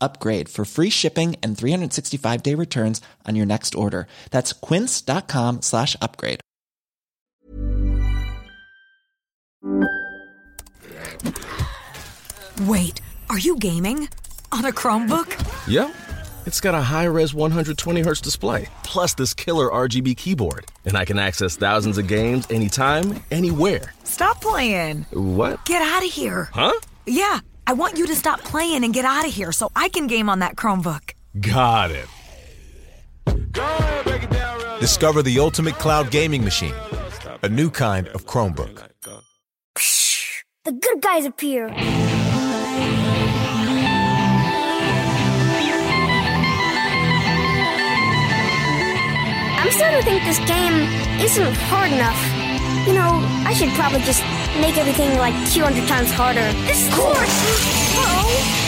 upgrade for free shipping and 365 day returns on your next order. That's quince.com slash upgrade. Wait, are you gaming? On a Chromebook? Yep. It's got a high res 120 hertz display, plus this killer RGB keyboard. And I can access thousands of games anytime, anywhere. Stop playing. What? Get out of here. Huh? Yeah, I want you to stop playing and get out of here so I can game on that Chromebook. Got it. Discover the ultimate cloud gaming machine. A new kind of Chromebook. The good guys appear. I'm starting to think this game isn't hard enough. You know, I should probably just make everything like 200 times harder. This course! Oh!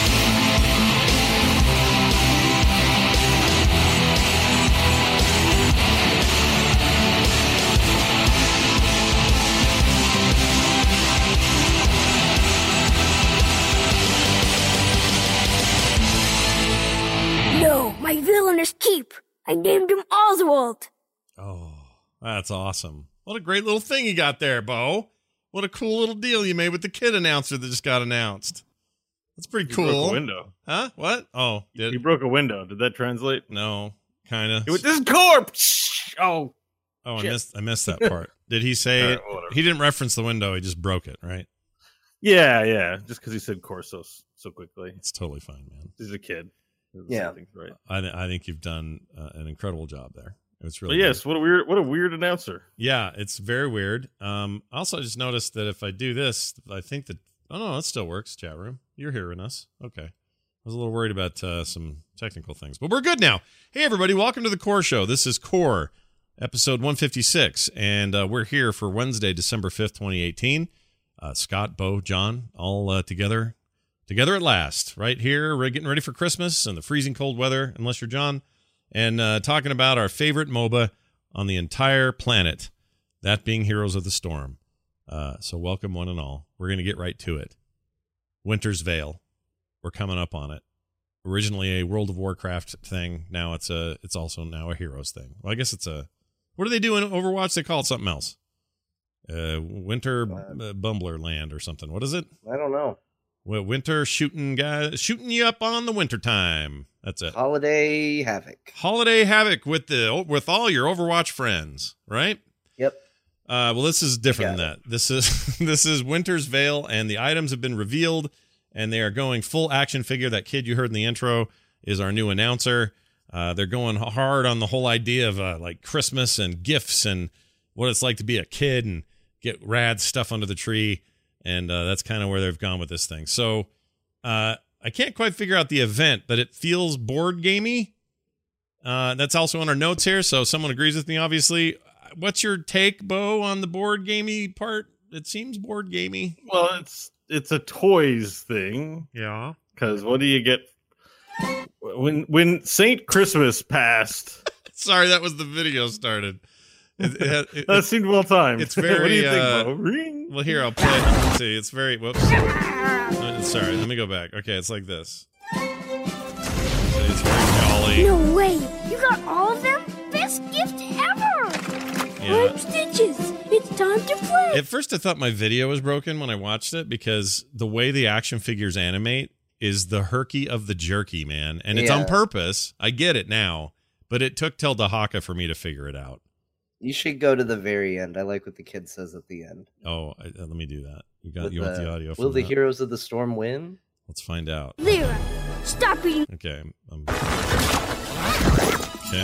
No, my villain is Keep. I named him Oswald. Oh, that's awesome. What a great little thing you got there, Bo. What a cool little deal you made with the kid announcer that just got announced. That's pretty He cool. broke a window. Huh? What? Oh, did He broke a window. Did that translate? No, kind of. He this is corpse. Oh, Oh, I missed I missed that part. Did he say right. He didn't reference the window, he just broke it, right? yeah, yeah. Just because he said corso s- so quickly. It's totally fine, man. He's a kid. He'll Yeah. right. I th- I think you've done uh, an incredible job there. It's But really yes, what a weird, what a weird announcer. Yeah, it's very weird. Um, also, I just noticed that if I do this, I think that oh no, that still works. Chat room, you're hearing us. Okay, I was a little worried about uh, some technical things, but we're good now. Hey everybody, welcome to the Core Show. This is Core, episode 156, and uh, we're here for Wednesday, December 5th, 2018. Uh, Scott, Bo, John, all uh, together, together at last, right here. We're getting ready for Christmas and the freezing cold weather, unless you're John, and uh, talking about our favorite MOBA on the entire planet, that being Heroes of the Storm. Uh, so, welcome one and all. We're going to get right to it. Winter's Veil. We're coming up on it. Originally a World of Warcraft thing. Now it's a. It's also now a Heroes thing. Well, I guess it's a. What do they do in Overwatch? They call it something else. Uh, Winter uh, Bumbler Land or something. What is it? I don't know. Well, winter shooting guys shooting you up on the winter time. That's it. Holiday Havoc. Holiday Havoc with the with all your Overwatch friends, right? Yep. Uh, well, this is different than that. This is this is Winter's Veil, and the items have been revealed, and they are going full action figure. That kid you heard in the intro is our new announcer. Uh, they're going hard on the whole idea of uh, like Christmas and gifts and what it's like to be a kid and get rad stuff under the tree, and uh, that's kind of where they've gone with this thing. So uh, I can't quite figure out the event, but it feels board gamey. Uh, that's also on our notes here, so someone agrees with me. Obviously, what's your take, Bo, on the board gamey part? It seems board gamey. Well, it's it's a toys thing. Yeah. Because what do you get when when Saint Christmas passed? Sorry, that was the video started. It, it, it, that seemed well timed. It's very. what do you uh, think, Bo? Ring. Well, here I'll play. it. Let's see. It's very. Whoops. Uh, Sorry. Let me go back. Okay, it's like this. It's very jolly. No way! You got all of them? Best gift ever! Yeah. I'm Stitches. It's time to play. At first, I thought my video was broken when I watched it because the way the action figures animate is the herky of the jerky, man, and it's on purpose. I get it now, but it took till Dehaka for me to figure it out. You should go to the very end. I like what the kid says at the end. Oh, I, uh, let me do that. You got With you want the audio? Will from the that? heroes of the storm win? Let's find out. Lyra, stop eating. Okay. I'm, okay,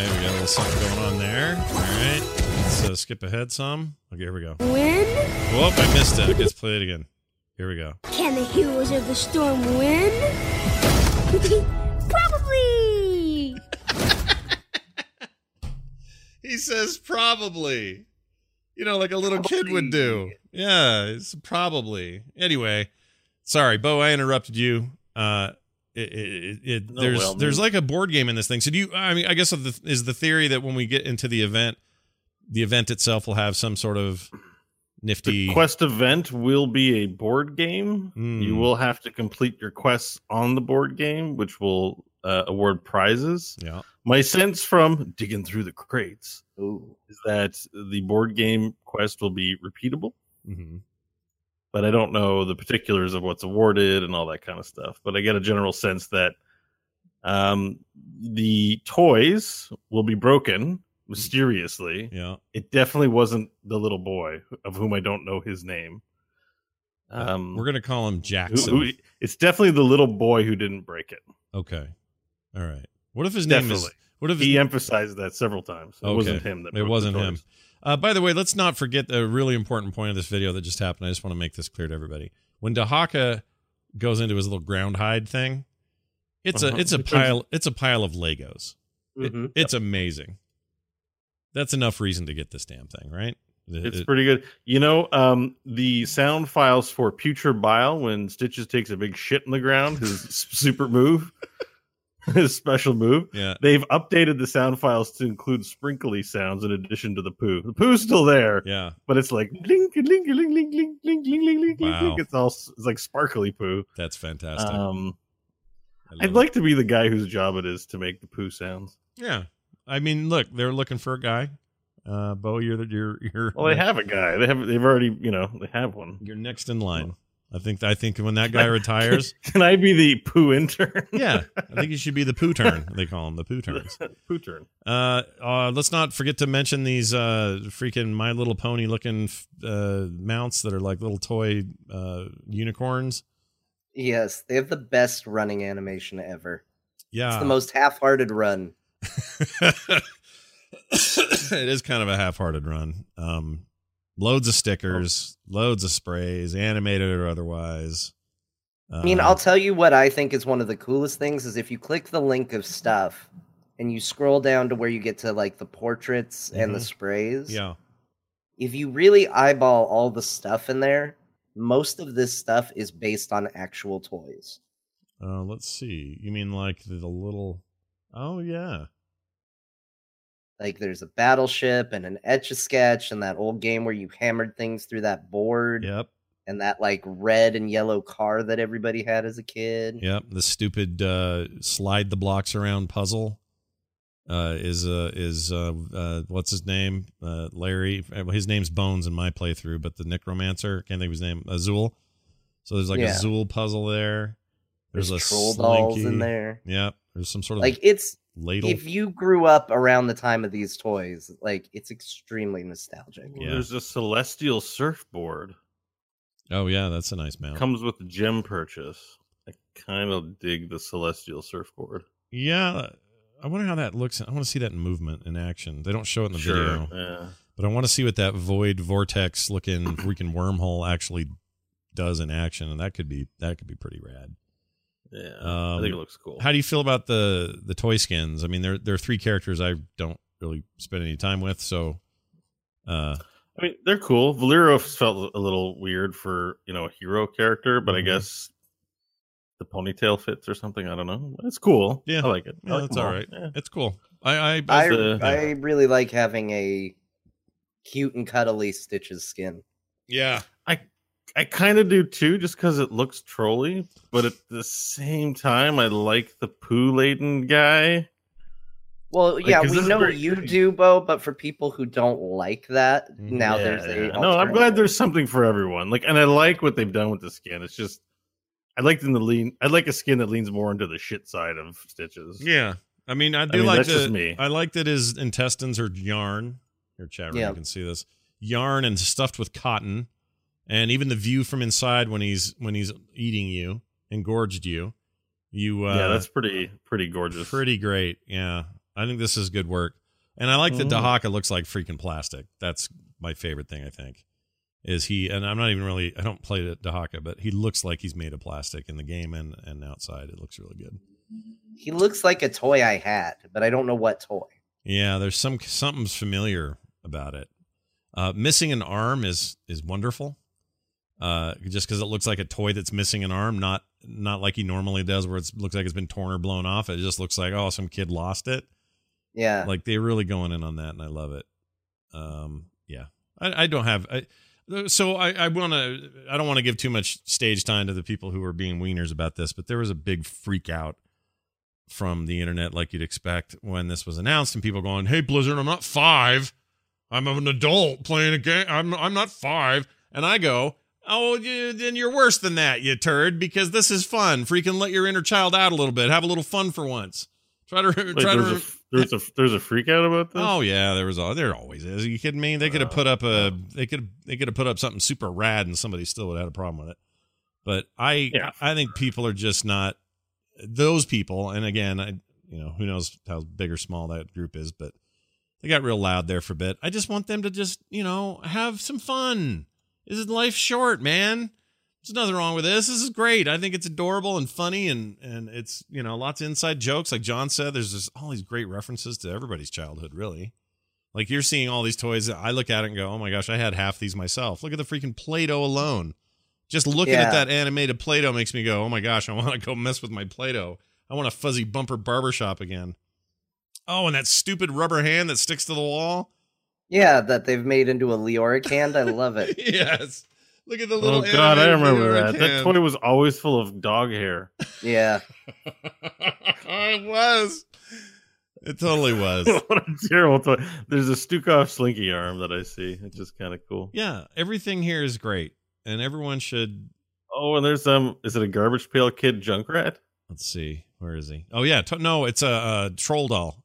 we got a little something going on there. All right. Let's uh, skip ahead some. Okay, here we go. Win? Whoop, I missed it. Let's play it again. Here we go. Can the heroes of the storm win? Probably. He says probably. You know, like a little kid would do. Yeah, it's probably. Anyway, sorry, Bo, I interrupted you. Uh it, it, it, No, there's well, there's like a board game in this thing. So do you I mean I guess of the, is the theory that when we get into the event the event itself will have some sort of nifty The quest event will be a board game. Hmm. You will have to complete your quests on the board game, which will uh, award prizes. Yeah. My sense from digging through the crates Ooh. is that the board game quest will be repeatable, hmm but I don't know the particulars of what's awarded and all that kind of stuff. But I get a general sense that um, the toys will be broken mysteriously. Yeah. It definitely wasn't the little boy of whom I don't know his name. Um, We're gonna call him who- Jackson. who- it's definitely the little boy who didn't break it. okay. All right. What if his name is what if his He emphasized that several times. It Okay. wasn't him that It wasn't him. Uh, by the way, let's not forget a really important point of this video that just happened. I just want to make this clear to everybody. When Dehaka goes into his little ground hide thing, it's Uh-huh. a it's a pile it's a pile of Legos. It- Mhm. it's amazing. That's enough reason to get this damn thing, right? It- It's it- pretty good. You know, um, the sound files for Putrid Bile when Stitches takes a big shit in the ground, his super move, his special move. yeah. They've updated the sound files to include sprinkly sounds in addition to the poo. The poo's still there, Yeah. but it's like link, link, link, link, link, link, link, link, Wow. link. It's all it's like sparkly poo. That's fantastic. Um, I'd it. like to be the guy whose job it is to make the poo sounds. Yeah. I mean, look, they're looking for a guy. Uh, Bo, you're the you're you're Well, they have a guy. They have. They've already. You know, they have one. you're next in line. I think I think when that guy retires, Can I be the poo intern? yeah, I think you should be the poo turn. They call them the poo turns. poo turn. Uh, uh, let's not forget to mention these uh freaking My Little Pony looking f- uh mounts that are like little toy uh unicorns. Yes, they have the best running animation ever. Yeah, It's the most half-hearted run. it is kind of a half-hearted run. Um, loads of stickers, loads of sprays, animated or otherwise. I mean, Um, I'll tell you what I think is one of the coolest things is if you click the link of stuff and you scroll down to where you get to like the portraits and the Mhm. sprays. yeah, If you really eyeball all the stuff in there, most of this stuff is based on actual toys. uh, let's see. You mean like the, the little? Oh yeah, Like there's a battleship and an etch a sketch and that old game where you hammered things through that board yep, and that like red and yellow car that everybody had as a kid. yep. The stupid uh, slide the blocks around puzzle. uh, is uh, is uh, uh, what's his name? Uh, Larry. His name's Bones in my playthrough, but the Necromancer can't think of his name. Azul. So there's like Yeah. a Azul puzzle there. There's, There's a troll dolls in there. Yep. There's some sort of Like it's ladle. if you grew up around the time of these toys, like it's extremely nostalgic. Yeah. There's a celestial surfboard. oh yeah, that's a nice mount. Comes with the gem purchase. I kind of dig the celestial surfboard. Yeah, I wonder how that looks. I want to see that in movement in action. They don't show it in the Sure, video, yeah. but I want to see what that void vortex looking freaking wormhole actually does in action, and that could be that could be pretty rad. Yeah, Um, I think it looks cool. How do you feel about the the toy skins? I mean, there there are three characters I don't really spend any time with, so uh, I mean, they're cool. Valeera felt a little weird for you know a hero character, but I Mhm. guess the ponytail fits or something. I don't know. It's cool. Yeah. I like it. I yeah, like that's all right. Yeah. It's cool. I I, I, I, the- I really like having a cute and cuddly Stitches skin. yeah. I I kind of do too, just because it looks trolly. But at the same time, I like the poo laden guy. Well, Like, yeah, 'cause we know very- you do, Bo, but for people who don't like that, now Yeah, there's a. yeah. no. I'm glad there's something for everyone. Like, and I like what they've done with the skin. It's just I like them to lean. I like a skin that leans more into the shit side of stitches. Yeah. I mean, I do mean, like that's that. just me. I like that his intestines are yarn. Here, chat room, Yeah. you can see this yarn and stuffed with cotton, and even the view from inside when he's when he's eating you, engorged you. You, uh, yeah, that's pretty pretty gorgeous. pretty great. Yeah, I think this is good work, and I like that Mhm. Dehaka looks like freaking plastic. That's my favorite thing. I think is he, and I'm not even really. I don't play Dehaka, but he looks like he's made of plastic in the game and and outside. It looks really good. He looks like a toy I had, but I don't know what toy. Yeah, there's some something's familiar about it. Uh, missing an arm is is wonderful. Uh, just because it looks like a toy that's missing an arm, not not like he normally does, where it looks like it's been torn or blown off. It just looks like oh, some kid lost it. Yeah. Like they're really going in on that, and I love it. Um, yeah, I, I don't have. I, so I, I want to. I don't want to give too much stage time to the people who are being wieners about this, but there was a big freak out from the internet, like you'd expect when this was announced, and people going, "Hey, Blizzard, I'm not five. I'm an adult playing a game. I'm I'm not five. And I go, "Oh, you, then you're worse than that, you turd, because this is fun. Freaking let your inner child out a little bit. Have a little fun for once. Try to Wait, try there's, to." a, there's a there's a freak out about this. Oh yeah, there was all there always is. Are you kidding me? They could have uh, put up a they could they could have put up something super rad and somebody still would have had a problem with it. But I Yeah. I think people are just not those people. And again, I you know who knows how big or small that group is, but they got real loud there for a bit. I just want them to just you know have some fun. This is life short, man. There's nothing wrong with this. This is great. I think it's adorable and funny, and and it's you know lots of inside jokes. Like John said, there's just all these great references to everybody's childhood. Really, like you're seeing all these toys. I look at it and go, oh my gosh, I had half these myself. Look at the freaking Play-Doh alone. Just looking at that animated Play-Doh makes me go, oh my gosh, I want to go mess with my Play-Doh. I want a fuzzy bumper barbershop again. Oh, and that stupid rubber hand that sticks to the wall. Yeah, that they've made into a Leoric hand. I love it. yes. Look at the little. Oh god, I remember Leoric that. That toy was always full of dog hair. Yeah. it was. It totally was. what a terrible toy. There's a Stukov slinky arm that I see. It's just kind of cool. Yeah, everything here is great, and everyone should. Oh, and there's um, is it a garbage pail kid Junkrat? Let's see, where is he? Oh yeah, to, no, it's a, a troll doll,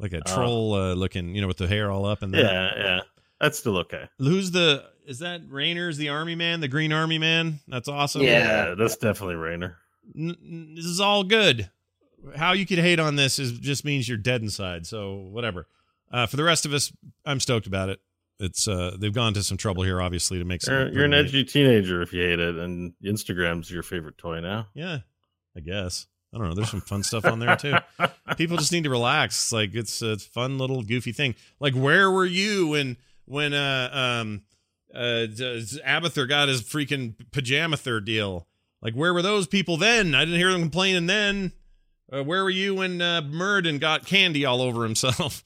like a Oh. troll uh, looking, you know, with the hair all up and that. Yeah, yeah. That's still okay. Who's the? Is that Raynor's the army man, the green army man? That's awesome. Yeah, that's definitely Raynor. N- n- this is all good. How you could hate on this is just means you're dead inside. So whatever. Uh, for the rest of us, I'm stoked about it. It's uh, they've gone to some trouble here, obviously, to make some. You're, you're an edgy teenager if you hate it, and Instagram's your favorite toy now. Yeah, I guess. I don't know. There's some fun stuff on there too. People just need to relax. It's like it's a fun little goofy thing. Like where were you when when uh um uh Abathur got his freaking pajamathur deal? Like where were those people then? I didn't hear them complaining then. Uh, where were you when uh, Muradin got candy all over himself?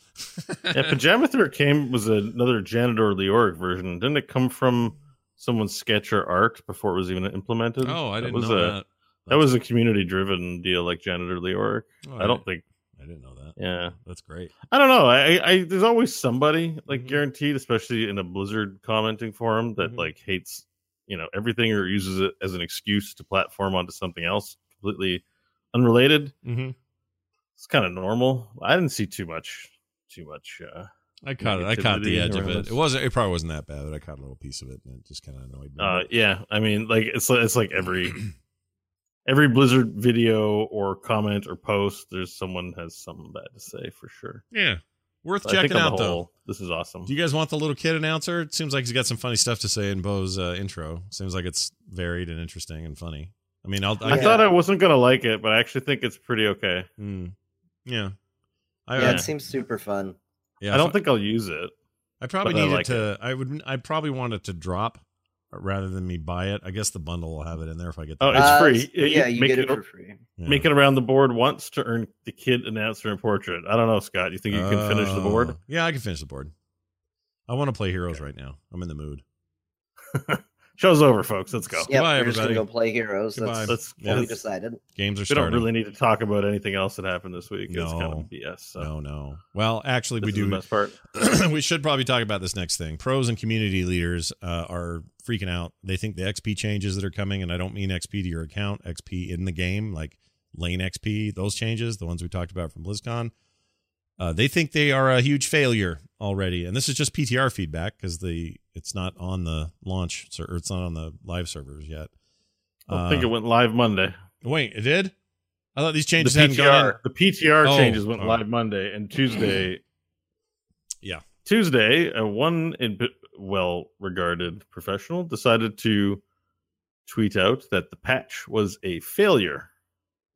yeah, Pajamathur came was another Janitor Leoric version. Didn't it come from someone's sketch or art before it was even implemented? Oh, I That didn't was know a, that. That was a community driven deal like Janitor Leoric. Oh, I don't think I didn't know that. Yeah. That's great. I don't know. I, I there's always somebody like Mm-hmm. guaranteed, especially in a Blizzard commenting forum that Mhm. like hates you know everything or uses it as an excuse to platform onto something else completely unrelated. Mm-hmm. It's kind of normal. I didn't see too much, too much. uh I caught it. I caught the edge of it. It wasn't. It probably wasn't that bad, but I caught a little piece of it, and it just kind of annoyed me. Uh, yeah, I mean, like it's it's like every every Blizzard video or comment or post, there's someone has something bad to say for sure. yeah, worth But checking out the though. This is awesome. Do you guys want the little kid announcer? It seems like he's got some funny stuff to say in Bo's uh, intro. Seems like it's varied and interesting and funny. I mean, I'll. I thought I wasn't gonna like it, but I actually think it's pretty okay. Mm, yeah. I, yeah, I- it seems super fun. yeah, I don't if think I'll use it. I probably but I needed like to. I would. I probably wanted to drop rather than me buy it. I guess the bundle will have it in there if I get. Oh, the it's Uh, free. yeah, you make get it for free. Yeah. Make it around the board once to earn the kid announcer and portrait. I don't know, Scott. You think you can finish the board? Oh. Yeah, I can finish the board. I want to play Heroes right now. I'm in the mood. Show's over, folks. Let's go. Yeah, Goodbye, we're just gonna go play heroes. Goodbye. That's Let's. what we decided. Games are starting. we starting. don't really need to talk about anything else that happened this week. It's kind No. of BS. So No, no. Well, actually, this we is do. the best part. we should probably talk about this next thing. Pros and community leaders uh, are freaking out. They think the XP changes that are coming, and I don't mean XP to your account, XP in the game, like lane XP, those changes, the ones we talked about from BlizzCon. Uh, they think they are a huge failure already, and this is just PTR feedback because the it's not on the launch ser- or it's not on the live servers yet. I think Uh, it went live Monday. Wait, it did? I thought these The changes hadn't gone in. PTR, the PTR Oh, changes went oh. live Monday and Tuesday. Yeah. Tuesday, a one in- well-regarded professional decided to tweet out that the patch was a failure,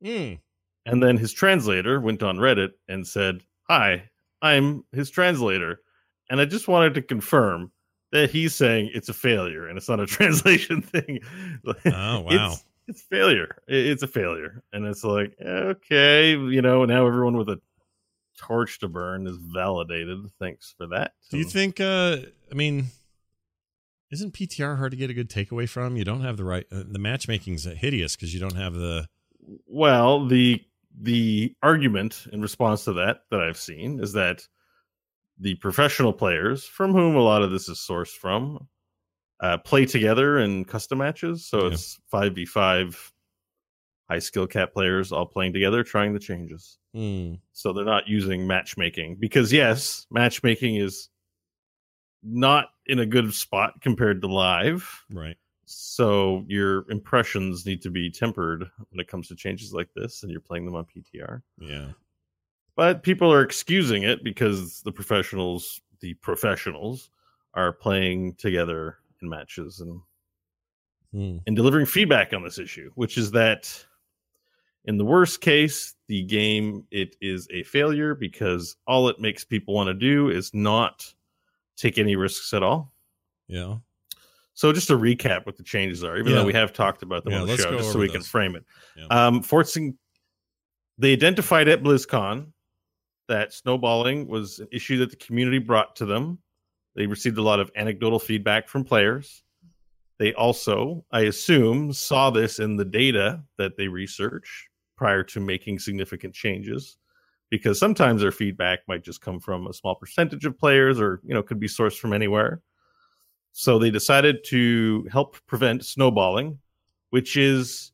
Mm. and then his translator went on Reddit and said, "Hi, I'm his translator," and I just wanted to confirm that he's saying it's a failure and it's not a translation thing. Oh, wow. It's, it's failure. It's a failure, and it's like okay, you know. Now everyone with a torch to burn is validated. Thanks for that. Do you think? uh I mean, isn't PTR hard to get a good takeaway from? You don't have the right. Uh, the matchmaking's hideous because you don't have the. Well, the the argument in response to that that I've seen is that the professional players, from whom a lot of this is sourced from, uh, play together in custom matches. So Yeah. it's five v five high skill cap players all playing together, trying the changes. Hmm. So they're not using matchmaking because yes, matchmaking is not in a good spot compared to live. Right. So your impressions need to be tempered when it comes to changes like this, and you're playing them on PTR. Yeah. But people are excusing it because the professionals, the professionals, are playing together in matches and Hmm. and delivering feedback on this issue, which is that in the worst case, the game it is a failure because all it makes people want to do is not take any risks at all. Yeah. So just to recap what the changes are, even Yeah. though we have talked about them Yeah, on the show, just so we can frame it. Yeah. Um, forcing they identified at BlizzCon that snowballing was an issue that the community brought to them. They received a lot of anecdotal feedback from players. They also, I assume, saw this in the data that they researched prior to making significant changes because sometimes their feedback might just come from a small percentage of players or you know could be sourced from anywhere. So they decided to help prevent snowballing which is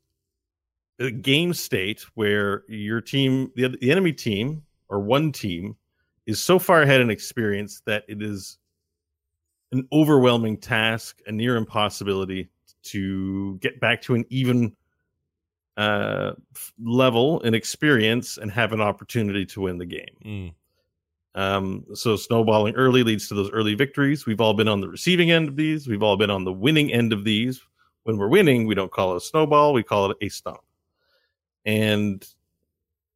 a game state where your team the, the enemy team or one team is so far ahead in experience that it is an overwhelming task a near impossibility to get back to an even uh, level and experience and have an opportunity to win the game. Hmm. Um, so snowballing early leads to those early victories. We've all been on the receiving end of these. We've all been on the winning end of these. When we're winning, we don't call it a snowball. We call it a stomp. And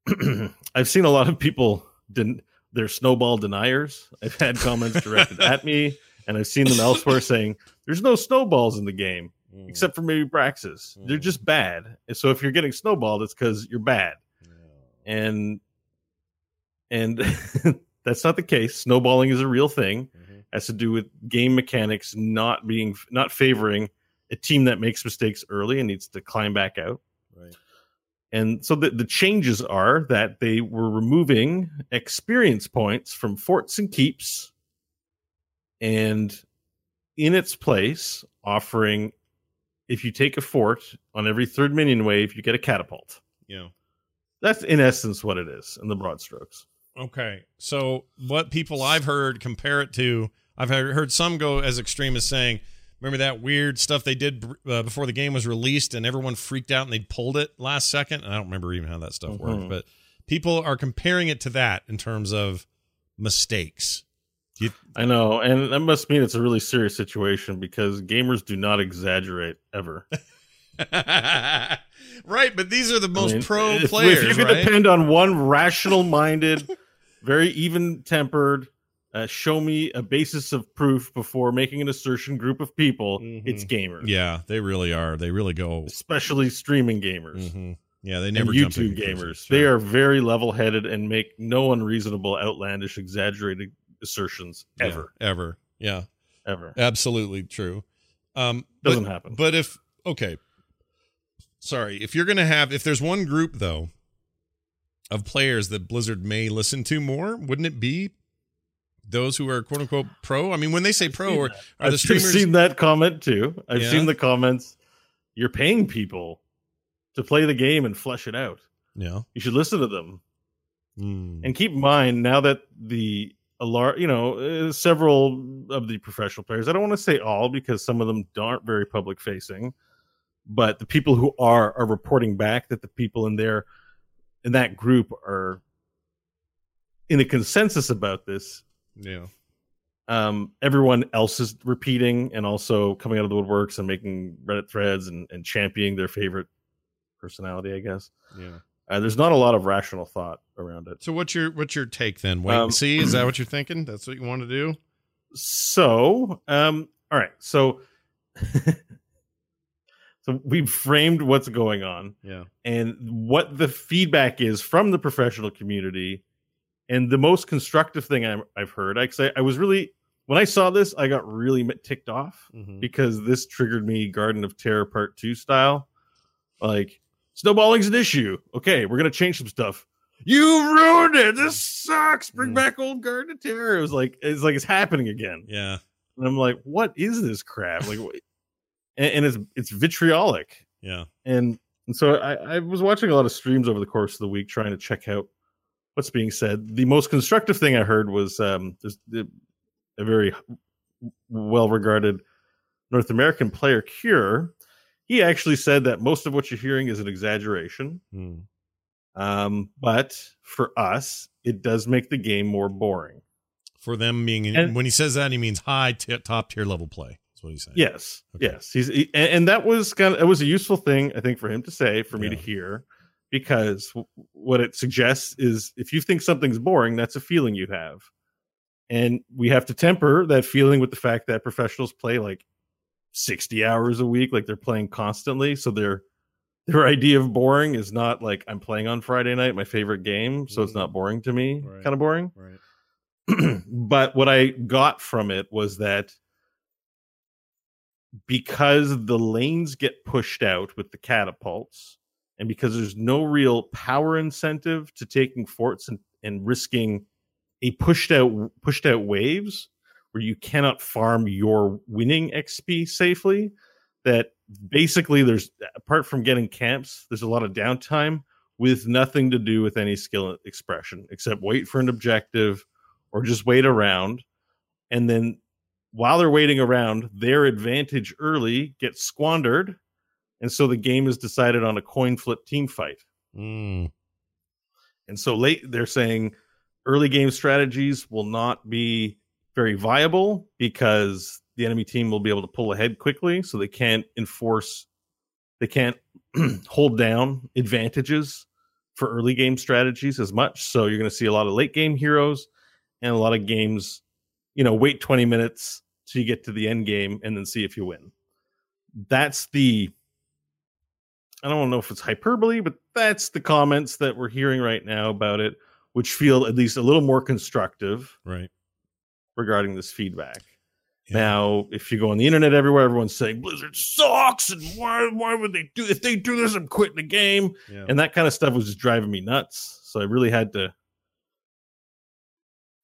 I've seen a lot of people, den- they're snowball deniers. I've had comments directed at me, and I've seen them elsewhere saying, there's no snowballs in the game Hmm. except for maybe Braxis. They're just bad. And so if you're getting snowballed, it's because you're bad. And and that's not the case. Snowballing is a real thing. Mhm. has to do with game mechanics not being not favoring a team that makes mistakes early and needs to climb back out. Right. And so the, the changes are that they were removing experience points from forts and keeps and in its place offering if you take a fort on every third minion wave, you get a catapult. Yeah. That's in essence what it is in the broad strokes. Okay. So what people I've heard compare it to, I've heard some go as extreme as saying, remember that weird stuff they did uh, before the game was released and everyone freaked out and they pulled it last second. And I don't remember even how that stuff Mhm. worked, but people are comparing it to that in terms of mistakes. You, I know, and that must mean it's a really serious situation because gamers do not exaggerate ever. right, but these are the most I mean, pro if, players, If you could right? depend on one rational-minded, very even-tempered, uh, show me a basis of proof before making an assertion group of people it's gamers Yeah, they really are. They really go. especially streaming gamers Mhm. Yeah, they never to youtube gamers they are very level-headed and make no unreasonable outlandish exaggerated assertions Yeah, ever ever. Yeah, ever absolutely true. Um, Doesn't but- happen. But if okay, sorry, if you're gonna have, if there's one group though of players that Blizzard may listen to more, wouldn't it be those who are quote unquote pro? I mean, when they say pro, or are I've the streamers? seen that comment too. I've Yeah? seen the comments. You're paying people to play the game and flesh it out. Yeah. You should listen to them. Hmm. And keep in mind now that the a lar- you know, uh, several of the professional players, I don't want to say all because some of them aren't very public facing, but the people who are are reporting back that the people in there in that group are in a consensus about this Yeah. um, everyone else is repeating and also coming out of the woodworks and making Reddit threads and, and championing their favorite personality, I guess. Yeah. Uh, there's not a lot of rational thought around it. So what's your what's your take then? Wait Um, and see. Is that what you're thinking? That's what you want to do? So, um, all right. So, so we've framed what's going on Yeah. and what the feedback is from the professional community. And the most constructive thing i I've heard, I say I was really, when I saw this, I got really ticked off Mhm. because this triggered me Garden of Terror Part 2 style. Like, snowballing's an issue. Okay, we're going to change some stuff. You ruined it. This sucks. Bring back old Garden of Terror. It was like, it's like it's happening again. Yeah. And I'm like, what is this crap? Like, what- and, and it's it's vitriolic. Yeah. And and so I, I was watching a lot of streams over the course of the week trying to check out what's being said. The most constructive thing I heard was um, there's the, a very well regarded North American player, Cure. He actually said that most of what you're hearing is an exaggeration. Hmm. Um, but for us, it does make the game more boring. For them being And- when he says that, he means high t- top tier level play. That's what he's saying. Yes, yes. He's he, and, and that was kind of it was a useful thing I think for him to say for me to hear because w- what it suggests is if you think something's boring, that's a feeling you have, and we have to temper that feeling with the fact that professionals play like sixty hours a week, like they're playing constantly, so their their idea of boring is not like I'm playing on Friday night, my favorite game, so it's mm. not boring to me, Right. kind of boring. Right. but what I got from it was that because the lanes get pushed out with the catapults, and because there's no real power incentive to taking forts and, and risking a pushed out pushed out waves where you cannot farm your winning XP safely, that basically there's apart from getting camps, there's a lot of downtime with nothing to do with any skill expression except wait for an objective or just wait around. And then while they're waiting around, their advantage early gets squandered. And so the game is decided on a coin flip team fight. Mm. And so late, they're saying early game strategies will not be very viable because the enemy team will be able to pull ahead quickly. So they can't enforce, they can't hold down advantages for early game strategies as much. So you're going to see a lot of late game heroes and a lot of games, you know, wait 20 minutes till you get to the end game and then see if you win. That's the I don't know if it's hyperbole, but that's the comments that we're hearing right now about it, which feel at least a little more constructive Right. regarding this feedback. Now, if you go on the internet everywhere, everyone's saying Blizzard sucks, and why why would they do if they do this? I'm quitting the game, Yeah. and that kind of stuff was just driving me nuts. So I really had to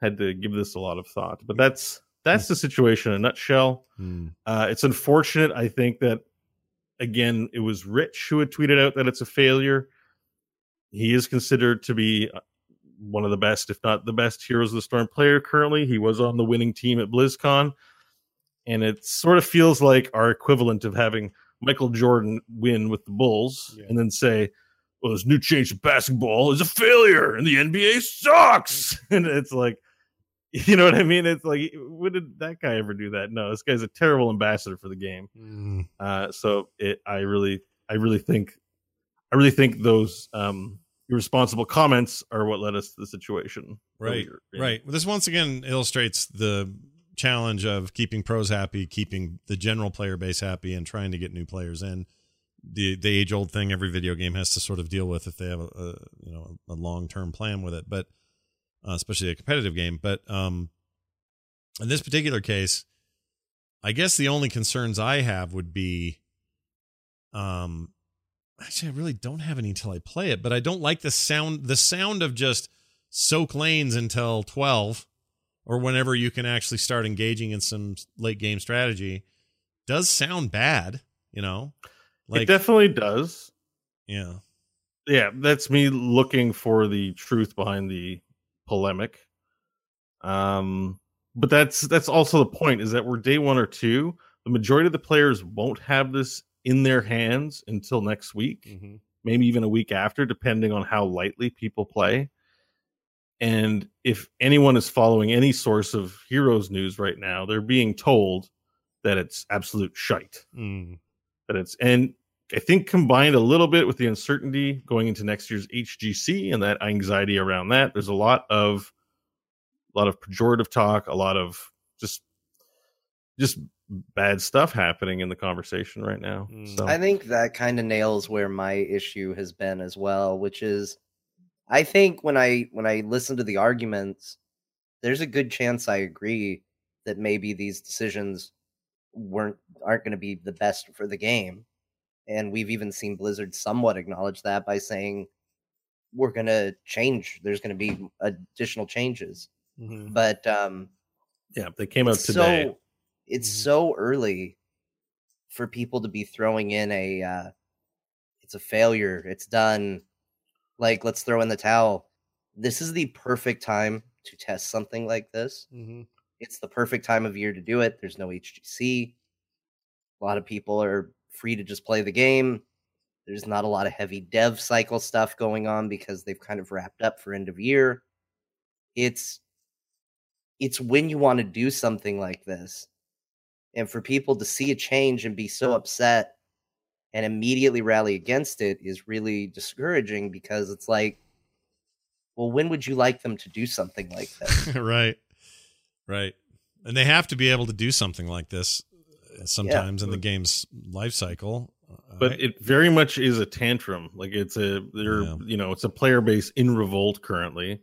had to give this a lot of thought. But that's that's the situation in a nutshell. Hmm. Uh, it's unfortunate. I think that again, it was Rich who had tweeted out that it's a failure. He is considered to be uh, one of the best, if not the best, Heroes of the Storm player currently. He was on the winning team at BlizzCon, and it sort of feels like our equivalent of having Michael Jordan win with the Bulls and then say, "Well, this new change of basketball is a failure, and the NBA sucks." and it's like, you know what I mean? It's like, when did that guy ever do that? No, this guy's a terrible ambassador for the game. Mm. Uh, so it, I really, I really think, I really think those um, irresponsible comments are what led us to the situation. Right. Right. Well, this once again illustrates the challenge of keeping pros happy, keeping the general player base happy, and trying to get new players in. The the age old thing every video game has to sort of deal with if they have a, a you know a long term plan with it, but uh, especially a competitive game. But um, in this particular case, I guess the only concerns I have would be, um, actually, I really don't have any until I play it, but I don't like the sound. The sound of just soak lanes until twelve, or whenever you can actually start engaging in some late game strategy, does sound bad. You know, it definitely does. yeah, Yeah, that's me looking for the truth behind the polemic. Um, but that's that's also the point is that we're day one or two. The majority of the players won't have this in their hands until next week, Mm-hmm. maybe even a week after, depending on how lightly people play. And if anyone is following any source of Heroes news right now, they're being told that it's absolute shite. Mm. That it's and I think combined a little bit with the uncertainty going into next year's HGC and that anxiety around that, there's a lot of a lot of pejorative talk, a lot of just just bad stuff happening in the conversation right now. So I think that kind of nails where my issue has been as well, which is I think when I when I listen to the arguments, there's a good chance I agree that maybe these decisions weren't aren't going to be the best for the game. And we've even seen Blizzard somewhat acknowledge that by saying we're going to change. There's going to be additional changes. But um yeah, they came out today. So, it's so early for people to be throwing in a uh, it's a failure. It's done. Like let's throw in the towel. This is the perfect time to test something like this. Mm-hmm. It's the perfect time of year to do it. There's no HGC. A lot of people are free to just play the game. There's not a lot of heavy dev cycle stuff going on because they've kind of wrapped up for end of year. It's it's when you want to do something like this and for people to see a change and be so upset and immediately rally against it is really discouraging because it's like well when would you like them to do something like this right, right, and they have to be able to do something like this uh, sometimes in the game's life cycle. Uh, but it very much is a tantrum. Like it's a they're you know it's a player base in revolt currently.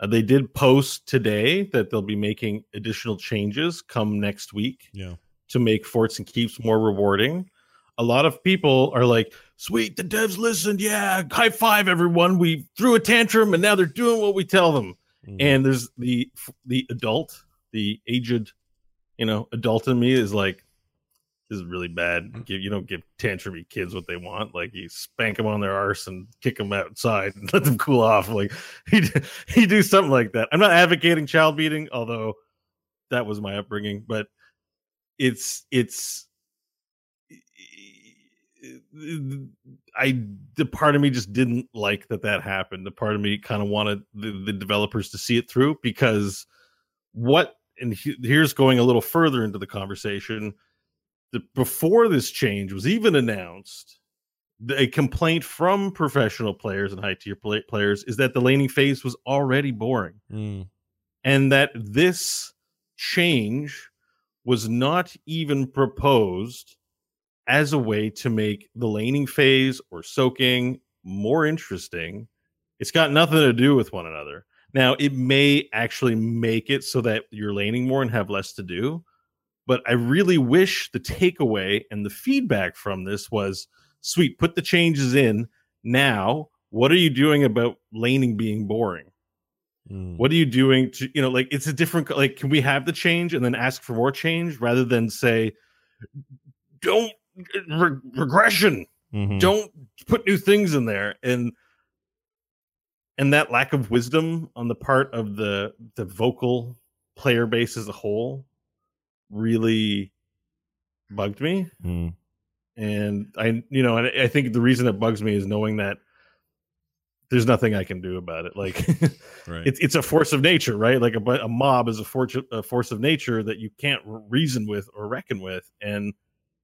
Uh, they did post today that they'll be making additional changes come next week Yeah. to make forts and keeps more rewarding. A lot of people are like, "Sweet, the devs listened. Yeah, high five, everyone. We threw a tantrum, and now they're doing what we tell them." Mm-hmm. And there's the the adult, the aged, you know, adult in me is like, this is really bad. Give you don't give tantrumy kids what they want. Like you spank them on their arse and kick them outside and let them cool off. Like he he do something like that. I'm not advocating child beating, although that was my upbringing. But it's it's I the part of me just didn't like that that happened. The part of me kind of wanted the, the developers to see it through because what and he, here's going a little further into the conversation. The, before this change was even announced, the, a complaint from professional players and high tier play, players is that the laning phase was already boring, Mm. and that this change was not even proposed as a way to make the laning phase or soaking more interesting. It's got nothing to do with one another. Now, it may actually make it so that you're laning more and have less to do. But I really wish the takeaway and the feedback from this was sweet, put the changes in now. What are you doing about laning being boring? Hmm. What are you doing to, you know, like it's a different, like, can we have the change and then ask for more change rather than say, don't re- regression, Mhm. don't put new things in there. And, and that lack of wisdom on the part of the the vocal player base as a whole really bugged me Mm. and i you know and i I think the reason it bugs me is knowing that there's nothing i can do about it like Right. it's it's a force of nature right like a, a mob is a force a force of nature that you can't reason with or reckon with and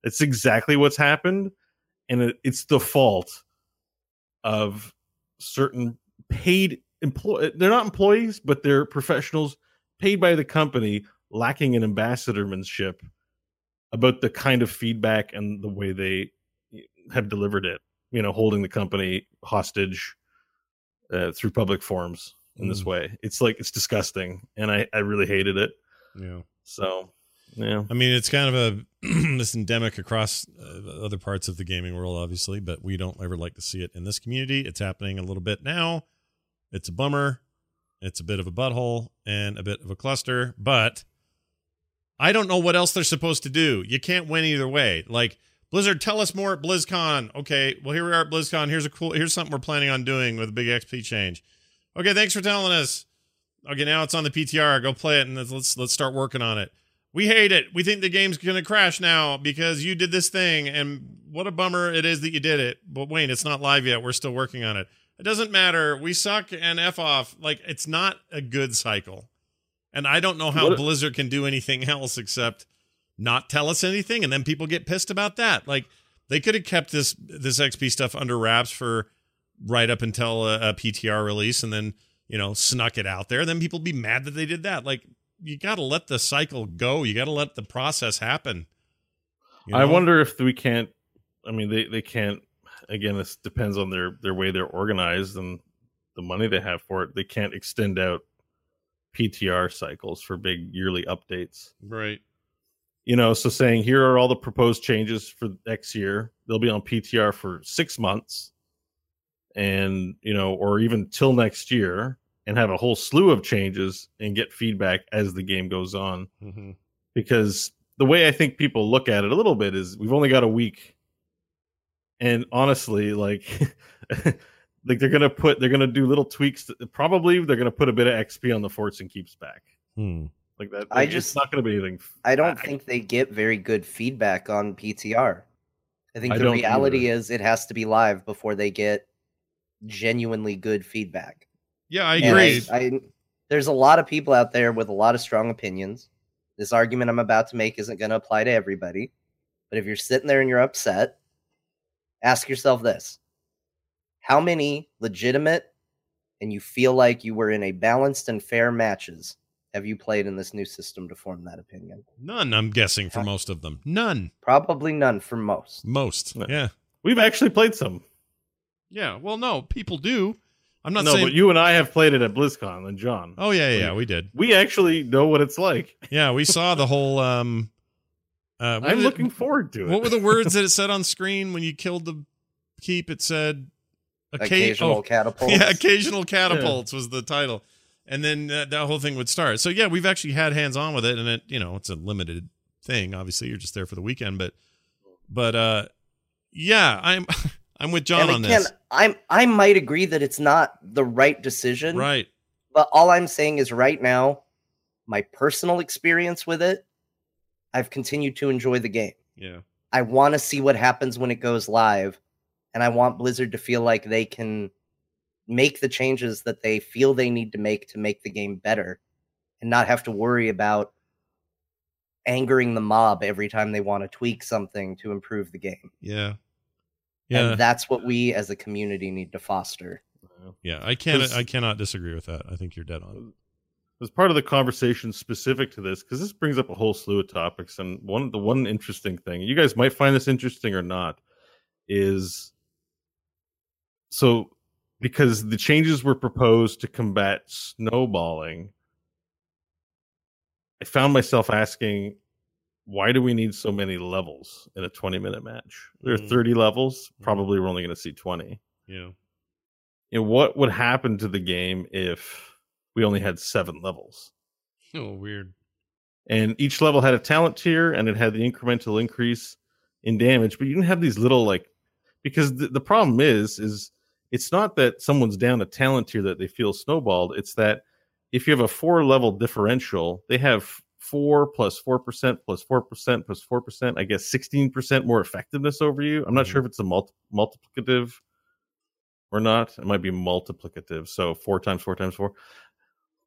it's exactly what's happened and it, it's the fault of certain paid employ they're not employees, but they're professionals paid by the company lacking an ambassadormanship about the kind of feedback and the way they have delivered it. You know, holding the company hostage uh, through public forums in this Mm. way. It's like it's disgusting, and I I really hated it. Yeah. So yeah, I mean, it's kind of a this endemic across uh, other parts of the gaming world, obviously, but we don't ever like to see it in this community. It's happening a little bit now. It's a bummer. It's a bit of a butthole and a bit of a cluster, but I don't know what else they're supposed to do. You can't win either way. Like Blizzard, tell us more at BlizzCon. Okay, well here we are at BlizzCon. Here's a cool. Here's something we're planning on doing with a big XP change. Okay, thanks for telling us. Okay, now it's on the PTR. Go play it and let's let's, let's start working on it. We hate it. We think the game's going to crash now because you did this thing and what a bummer it is that you did it. But Wayne, it's not live yet. We're still working on it. It doesn't matter. We suck and F off. Like it's not a good cycle. And I don't know how What- Blizzard can do anything else except not tell us anything and then people get pissed about that. Like they could have kept this this XP stuff under wraps for right up until a, a PTR release and then, you know, snuck it out there. Then people be mad that they did that. Like you got to let the cycle go. You got to let the process happen. You I wonder if we can't. I mean, they they can't. Again, this depends on their their way they're organized and the money they have for it. They can't extend out PTR cycles for big yearly updates. Right. You know, so saying here are all the proposed changes for next year. They'll be on PTR for six months, and you know, or even till next year, and have a whole slew of changes and get feedback as the game goes on Mm-hmm. because the way I think people look at it a little bit is we've only got a week, and honestly, like, like they're gonna put they're gonna do little tweaks. To, probably they're gonna put a bit of XP on the forts and keeps back Hmm. like that. I just- it's not gonna be anything. I don't bad. think they get very good feedback on PTR. I think the don't reality either. is it has to be live before they get genuinely good feedback. Yeah, I agree. I, there's a lot of people out there with a lot of strong opinions. This argument I'm about to make isn't going to apply to everybody. But if you're sitting there and you're upset, ask yourself this How many legitimate and you feel like you were in a balanced and fair matches have you played in this new system to form that opinion? None, I'm guessing, for most of them. None. Probably none for most. Most. Yeah. We've actually played some. Yeah. Well, no, people do. I'm not no, saying. but you and I have played it at BlizzCon, and John. oh, yeah, yeah, yeah, we did. We actually know what it's like. Yeah, we saw the whole. um uh, I'm did it- looking forward to it. What were the words that it said on screen when you killed the keep? It said occa- Occasional oh, catapults. Yeah, occasional catapults was the title, and then uh, that whole thing would start. So yeah, we've actually had hands on with it, and it you know it's a limited thing. Obviously, you're just there for the weekend, but but uh yeah, I'm I'm with John and on again, this. I'm I might agree that it's not the right decision. Right. But all I'm saying is right now, my personal experience with it, I've continued to enjoy the game. Yeah. I want to see what happens when it goes live, and I want Blizzard to feel like they can make the changes that they feel they need to make to make the game better and not have to worry about angering the mob every time they want to tweak something to improve the game. Yeah. Yeah. And that's what we as a community need to foster. yeah. I can't. I cannot disagree with that. I think you're dead on. as part of the conversation specific to this because this brings up a whole slew of topics and one the one interesting thing you guys might find this interesting or not is so because the changes were proposed to combat snowballing i found myself asking why do we need so many levels in a 20 minute match there are Mhm. 30 levels probably we're only going to see 20 Yeah. And what would happen to the game if we only had seven levels Oh, weird. and each level had a talent tier and it had the incremental increase in damage but you didn't have these little like because the, the problem is is it's not that someone's down a talent tier that they feel snowballed it's that if you have a four level differential they have four plus four percent plus four percent plus four percent i guess 16 percent more effectiveness over you i'm not sure if it's a multi- multiplicative or not it might be multiplicative so four times four times four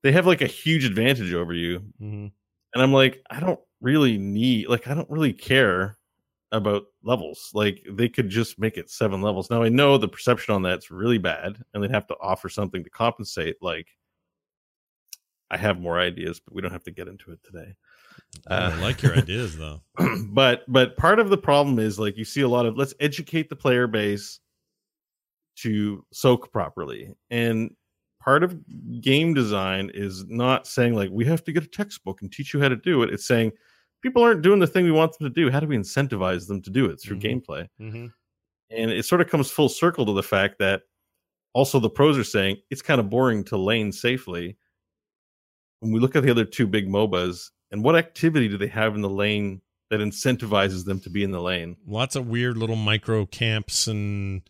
they have like a huge advantage over you hmm and I'm like, I don't really need, like, I don't really care about levels. Like they could just make it seven levels. Now I know the perception on that's really bad, and they'd have to offer something to compensate. Like I have more ideas, but we don't have to get into it today. I like your ideas though. but but part of the problem is like you see a lot of let's educate the player base to soak properly and part of game design is not saying like we have to get a textbook and teach you how to do it it's saying people aren't doing the thing we want them to do how do we incentivize them to do it through Mhm. gameplay Mhm. and it sort of comes full circle to the fact that also the pros are saying it's kind of boring to lane safely when we look at the other two big mobas and what activity do they have in the lane that incentivizes them to be in the lane Lots of weird little micro camps and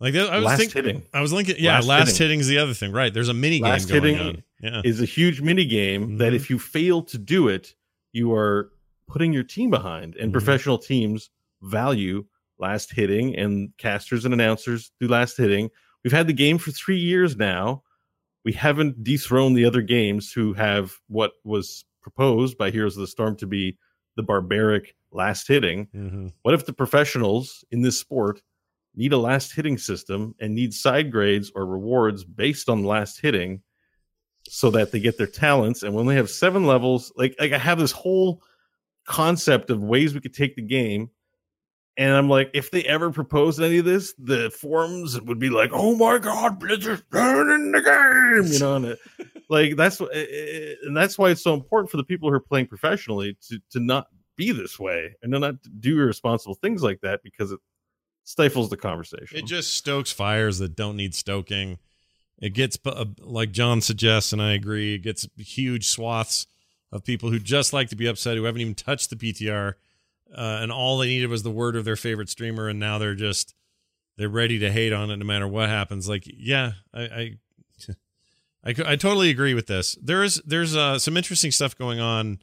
like that- I was Last thinking, hitting. I was linking. Yeah, Last last, hitting. is the other thing, right? There's a mini game going hitting on. Yeah, Mm-hmm. is a huge mini game that if you fail to do it, you are putting your team behind. And Mhm. professional teams value last hitting, and casters and announcers do last hitting. We've had the game for three years now. We haven't dethroned the other games who have what was proposed by Heroes of the Storm to be the barbaric last hitting. Mhm. What if the professionals in this sport need a last hitting system and need side grades or rewards based on last hitting so that they get their talents? And when they have seven levels, like, like I have this whole concept of ways we could take the game. And I'm like, if they ever propose any of this, the forums would be like, "Oh my god, Blizzard's ruining the game," you know, and it, like that's eh, eh, and that's why it's so important for the people who are playing professionally to to not be this way and to not do irresponsible things like that because it stifles the conversation. it just stokes fires that don't need stoking. It gets uh, like John suggests, and I agree. It gets huge swaths of people who just like to be upset, who haven't even touched the PTR, uh, and all they needed was the word of their favorite streamer, and now they're just they're ready to hate on it no matter what happens. Like, yeah, I I, I, I totally agree with this. There is there's uh, some interesting stuff going on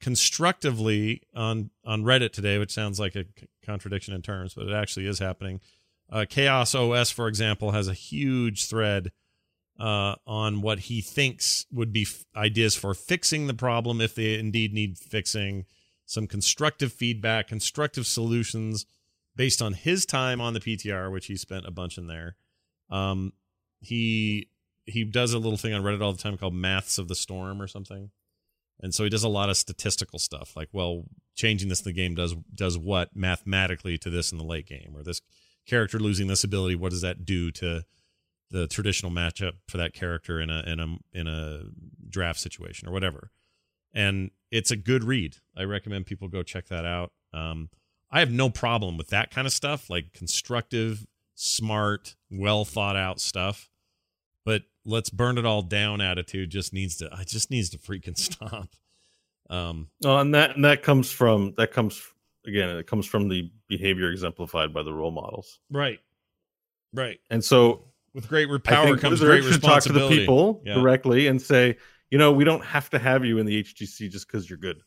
constructively on on Reddit today, which sounds like a contradiction in terms, but it actually is happening. Uh, Chaos OS, for example, has a huge thread uh, on what he thinks would be f- ideas for fixing the problem if they indeed need fixing. Some constructive feedback, constructive solutions based on his time on the PTR, which he spent a bunch in there. Um, he he does a little thing on Reddit all the time called Maths of the Storm or something. And so he does a lot of statistical stuff, like, well, changing this in the game does does what mathematically to this in the late game, or this character losing this ability, what does that do to the traditional matchup for that character in a in a in a draft situation or whatever. And it's a good read. I recommend people go check that out. Um, I have no problem with that kind of stuff, like constructive, smart, well thought out stuff. But let's burn it all down attitude just needs to I just needs to freaking stop. Um No, and that and that comes from that comes again. It comes from the behavior exemplified by the role models. Right. Right. And so, with great power comes great should talk to the responsibility. people Yeah. directly and say, you know, we don't have to have you in the HGC just because you're good.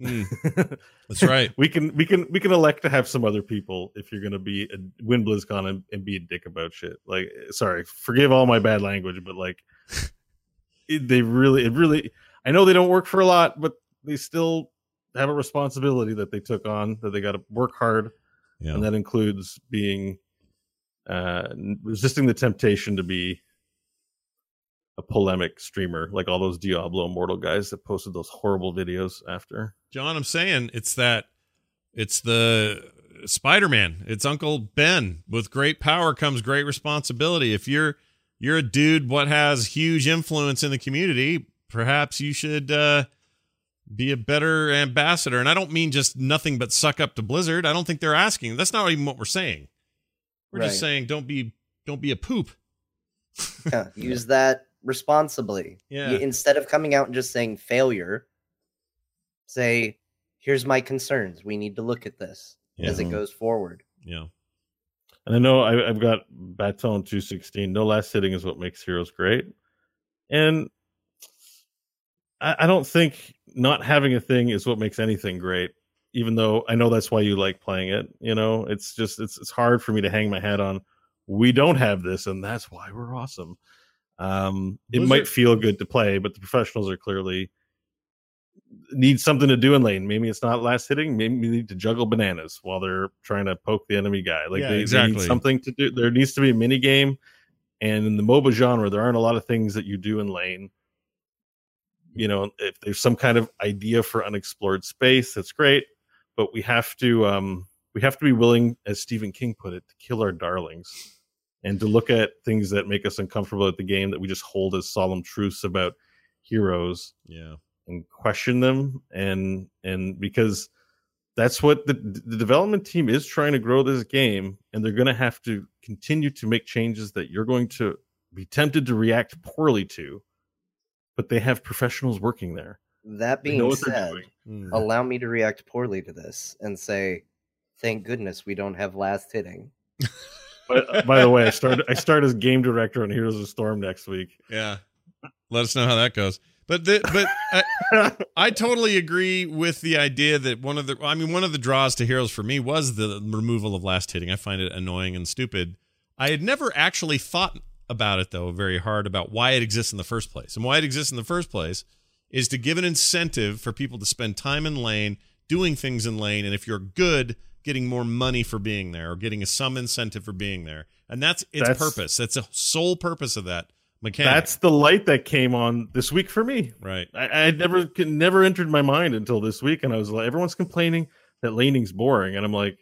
Mm. That's right. we can we can we can elect to have some other people if you're going to be a, win BlizzCon and, and be a dick about shit. Like, sorry, forgive all my bad language, but like, it, they really, it really. I know they don't work for a lot, but they still have a responsibility that they took on that they got to work hard, Yeah. and that includes being uh resisting the temptation to be a polemic streamer like all those Diablo Immortal guys that posted those horrible videos after. John, I'm saying it's that it's the Spider-Man. It's Uncle Ben. With great power comes great responsibility. If you're you're a dude what has huge influence in the community, perhaps you should uh be a better ambassador. And I don't mean just nothing but suck up to Blizzard. I don't think they're asking. That's not even what we're saying. We're just saying don't be don't be a poop. Yeah, use that responsibly. Yeah. You- instead of coming out and just saying failure, say, "Here's my concerns. We need to look at this as it goes forward." Yeah. And I know I, I've got Baton 216. No last hitting is what makes heroes great. And I, I don't think not having a thing is what makes anything great, even though I know that's why you like playing it. You know, it's just it's it's hard for me to hang my head on we don't have this, and that's why we're awesome. Um, it might feel good to play, but the professionals are clearly need something to do in lane. Maybe it's not last hitting. Maybe we need to juggle bananas while they're trying to poke the enemy guy. Like Yeah, they, they exactly. need something to do. There needs to be a mini game. And in the MOBA genre, there aren't a lot of things that you do in lane. You know, if there's some kind of idea for unexplored space, that's great. But we have to um we have to be willing, as Stephen King put it, to kill our darlings and to look at things that make us uncomfortable at the game that we just hold as solemn truths about heroes Yeah. and question them and and because that's what the, the development team is trying to grow this game and they're going to have to continue to make changes that you're going to be tempted to react poorly to but they have professionals working there That being said. Mm. allow me to react poorly to this and say, thank goodness we don't have last hitting. but by the way i started i start as game director on heroes of storm next week Yeah. Let us know how that goes. But the, but I, I totally agree with the idea that one of the I mean one of the draws to Heroes for me was the removal of last hitting. I find it annoying and stupid. I had never actually thought about it though very hard about why it exists in the first place. And why it exists in the first place is to give an incentive for people to spend time in lane, doing things in lane, and if you're good, getting more money for being there or getting a some incentive for being there. And that's its That's- purpose. That's the sole purpose of that mechanic. that's the light that came on this week for me right. I, I never could never entered my mind until this week, and I was like, everyone's complaining that laning's boring, and I'm like,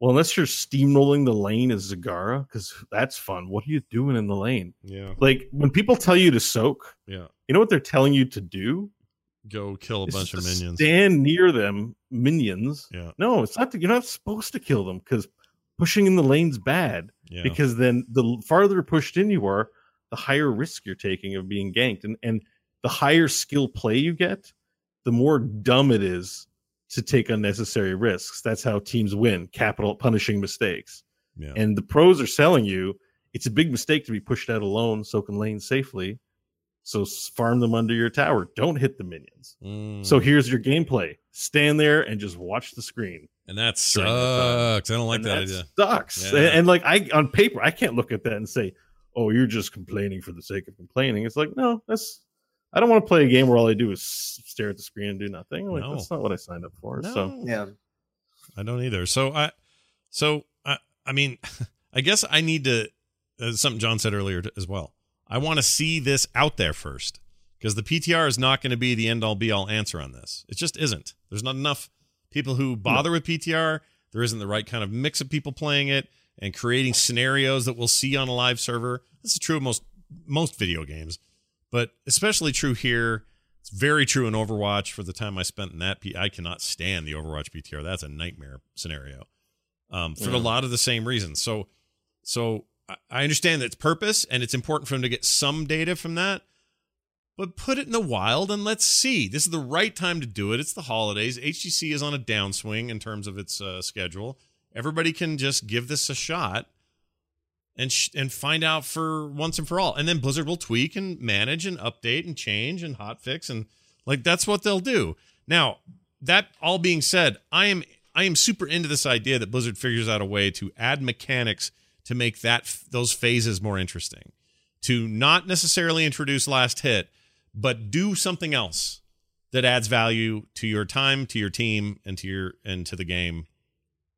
well, unless you're steamrolling the lane as Zagara, because that's fun. What are you doing in the lane? Yeah. Like when people tell you to soak, Yeah. you know what they're telling you to do? Go kill a It's bunch of minions. Stand near them, minions. Yeah. No, it's not. You're not supposed to kill them because pushing in the lane's bad. Yeah. Because then the farther pushed in you are, the higher risk you're taking of being ganked, and and the higher skill play you get, the more dumb it is to take unnecessary risks. That's how teams win. Capital punishing mistakes. Yeah. And the pros are selling you. It's a big mistake to be pushed out alone, soaking lanes safely. So farm them under your tower. Don't hit the minions. Mm. So here's your gameplay: stand there and just watch the screen. and that during the time. sucks. I don't like And that, that idea. Sucks. Yeah. And, and, like I on paper, I can't look at that and say, "Oh, you're just complaining for the sake of complaining." It's like, no, that's. I don't want to play a game where all I do is stare at the screen and do nothing. Like, No. That's not what I signed up for. So Yeah. I don't either. So I, so I, I mean, I guess I need to. Uh, something John said earlier as well. I want to see this out there first because the PTR is not going to be the end all be all answer on this. It just isn't. There's not enough people who bother with PTR. There isn't the right kind of mix of people playing it and creating scenarios that we'll see on a live server. This is true of most most video games, but especially true here. It's very true in Overwatch. For the time I spent in that, P- I cannot stand the Overwatch PTR. That's a nightmare scenario. Um, for a lot of the same reasons. So, so I- understand it's purpose and it's important for them to get some data from that, but put it in the wild and let's see. This is the right time to do it. It's the holidays. HGC is on a downswing in terms of its uh, schedule. Everybody can just give this a shot and sh- and find out for once and for all. And then Blizzard will tweak and manage and update and change and hotfix and like that's what they'll do. Now, that all being said, I am I am super into this idea that Blizzard figures out a way to add mechanics to make that those phases more interesting. To not necessarily introduce last hit, but do something else that adds value to your time, to your team, and to your and to the game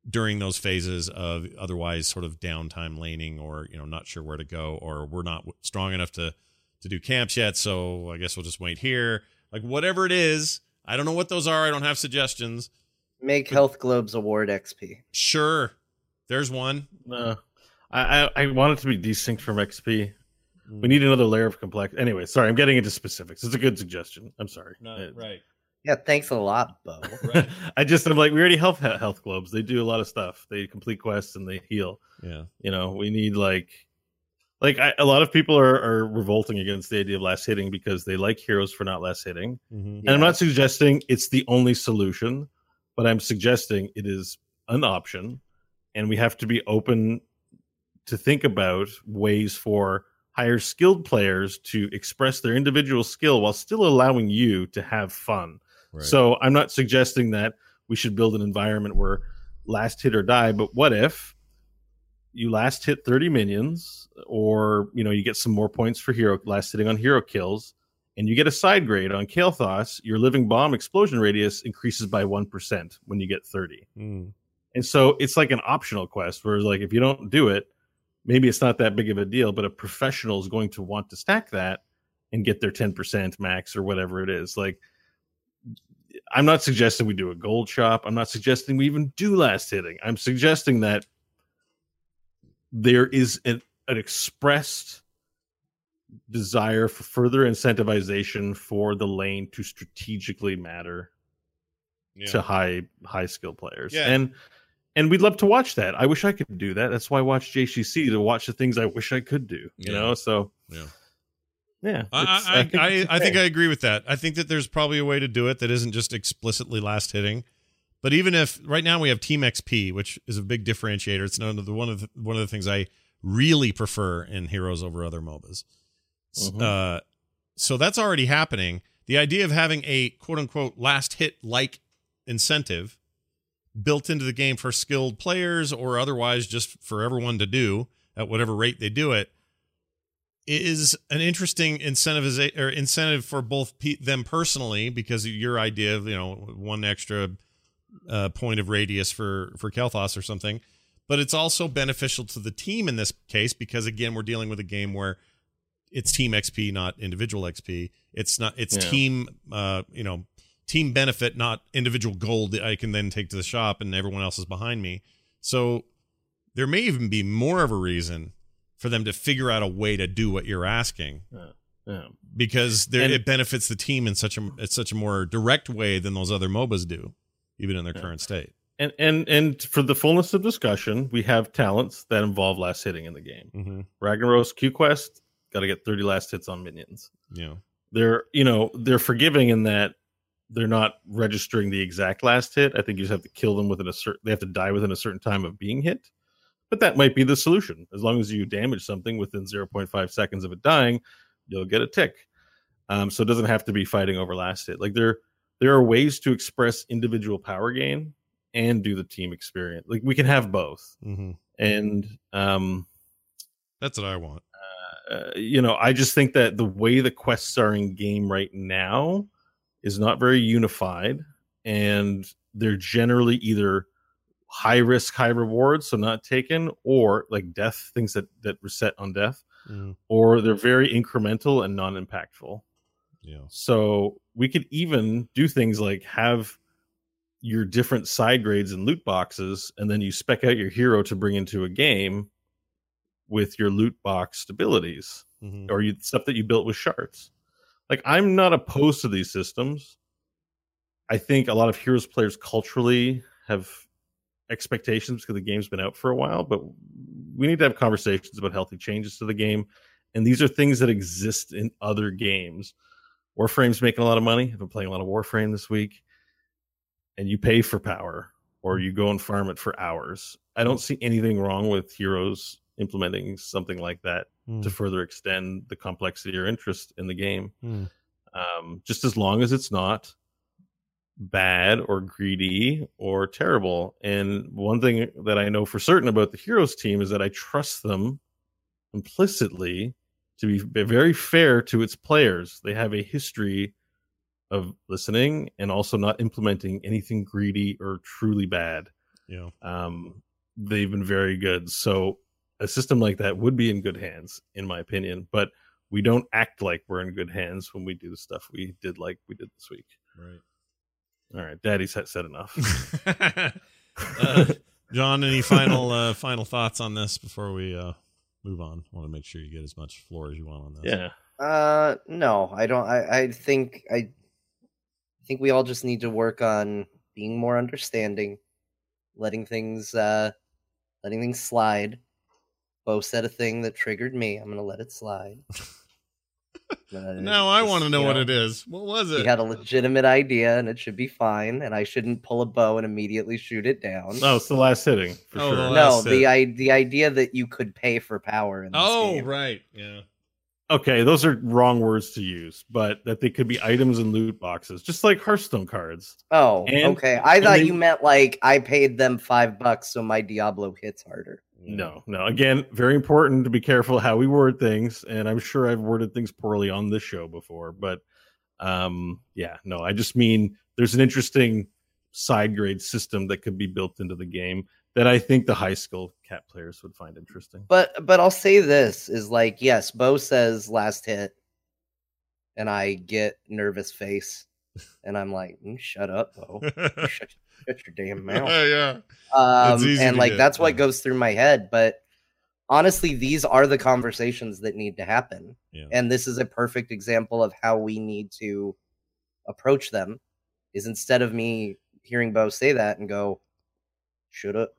during those phases of otherwise sort of downtime laning or you know not sure where to go or we're not strong enough to to do camps yet so i guess we'll just wait here like whatever it is i don't know what those are i don't have suggestions Make Health Globes award XP. sure there's one uh, I, I I want it to be desync from XP. Mm. We need another layer of complex. Anyway, sorry, I'm getting into specifics. It's a good suggestion. I'm sorry. Uh, right Yeah, thanks a lot, Bo. I just I'm like we already have health globes. They do a lot of stuff. They complete quests and they heal. yeah You know, we need like like I, a lot of people are, are revolting against the idea of last hitting because they like heroes for not last hitting. Mhm. And I'm not suggesting it's the only solution, but I'm suggesting it is an option, and we have to be open to think about ways for higher skilled players to express their individual skill while still allowing you to have fun. Right. So I'm not suggesting that we should build an environment where last hit or die, but what if you last hit 30 minions or you know you get some more points for hero last hitting on hero kills and you get a side grade on Kael'thas, your living bomb explosion radius increases by 1% when you get 30. Mm. And so it's like an optional quest where like if you don't do it, maybe it's not that big of a deal, but a professional is going to want to stack that and get their 10% max or whatever it is. Like I'm not suggesting we do a gold shop. I'm not suggesting we even do last hitting. I'm suggesting that there is an, an expressed desire for further incentivization for the lane to strategically matter Yeah. to high high skill players. Yeah. And and we'd love to watch that. I wish I could do that. That's why I watch JCC to watch the things I wish I could do. You Yeah. know, so Yeah. yeah. I, I, I, think I, I think I agree with that. I think that there's probably a way to do it that isn't just explicitly last hitting. But even if right now we have Team XP, which is a big differentiator, it's one of the one of the, one of the things I really prefer in Heroes over other MOBAs. Mhm. Uh, so that's already happening. The idea of having a quote unquote last hit like incentive built into the game for skilled players or otherwise just for everyone to do at whatever rate they do it is an interesting incentive or incentive for both pe- them personally because of your idea of you know one extra uh, point of radius for for Kael'thas or something, but it's also beneficial to the team in this case because again we're dealing with a game where it's team XP not individual XP. It's not it's Yeah. team uh you know team benefit not individual gold that I can then take to the shop and everyone else is behind me. So there may even be more of a reason for them to figure out a way to do what you're asking Yeah. because there, And- it benefits the team in such a it's such a more direct way than those other MOBAs do, even in their Yeah. current state. And and and for the fullness of discussion, we have talents that involve last hitting in the game. Mm-hmm. Ragnaros Q Quest got to get 30 last hits on minions. Yeah. They're you know they're forgiving in that they're not registering the exact last hit. I think you just have to kill them within a certain. They have to die within a certain time of being hit. But that might be the solution. As long as you damage something within 0.5 seconds of it dying, you'll get a tick. Um, so it doesn't have to be fighting over last hit. Like there, there are ways to express individual power gain and do the team experience. Like we can have both. Mm-hmm. And um, That's what I want. uh, you know, I just think that the way the quests are in game right now is not very unified, and they're generally either high risk, high reward, so not taken, or like death things that that reset on death, Mhm. or they're very incremental and non impactful. Yeah. So we could even do things like have your different side grades and loot boxes, and then you spec out your hero to bring into a game with your loot box abilities Mhm. or you, stuff that you built with shards. Like I'm not opposed to these systems. I think a lot of Heroes players culturally have expectations because the game's been out for a while, but we need to have conversations about healthy changes to the game. And these are things that exist in other games. Warframe's making a lot of money. I've been playing a lot of Warframe this week. And you pay for power or you go and farm it for hours. I don't see anything wrong with Heroes implementing something like that to further extend the complexity or interest in the game. Hmm. Um, just as long as it's not bad or greedy or terrible. And one thing that I know for certain about the Heroes team is that I trust them implicitly to be very fair to its players. They have a history of listening and also not implementing anything greedy or truly bad. Yeah. Um, they've been very good. So a system like that would be in good hands, in my opinion. But we don't act like we're in good hands when we do the stuff we did like we did this week. Right. All right, Daddy's said enough. uh, John, any final uh, final thoughts on this before we uh, move on? want to make sure you get as much floor as you want on this. yeah. Uh, no, I don't. I, I think I think we all just need to work on being more understanding, letting things uh, letting things slide. Bo said a thing that triggered me. I'm gonna let it slide. Now I want to know you what it is. What was it? He had a legitimate idea, and it should be fine. And I shouldn't pull a bow and immediately shoot it down. No, it's the last hitting for Oh, sure. the no, last the. I, the idea that you could pay for power in this oh, game. right. Yeah. Okay, those are wrong words to use, but that they could be items in loot boxes, just like Hearthstone cards. Oh, And- okay. I thought they- you meant like I paid them five bucks so my Diablo hits harder. No, no. Again, very important to be careful how we word things, and I'm sure I've worded things poorly on this show before, but um, yeah, no. I just mean there's an interesting side grade system that could be built into the game that I think the high school cat players would find interesting. But but I'll say this is like yes, Bo says last hit, and I get nervous face, and I'm like, "Mm, shut up, Bo, shut, shut your damn mouth. yeah. Um, and like get, that's what yeah. goes through my head. But honestly, these are the conversations that need to happen, Yeah. and this is a perfect example of how we need to approach them. Is instead of me hearing Bo say that and go, should have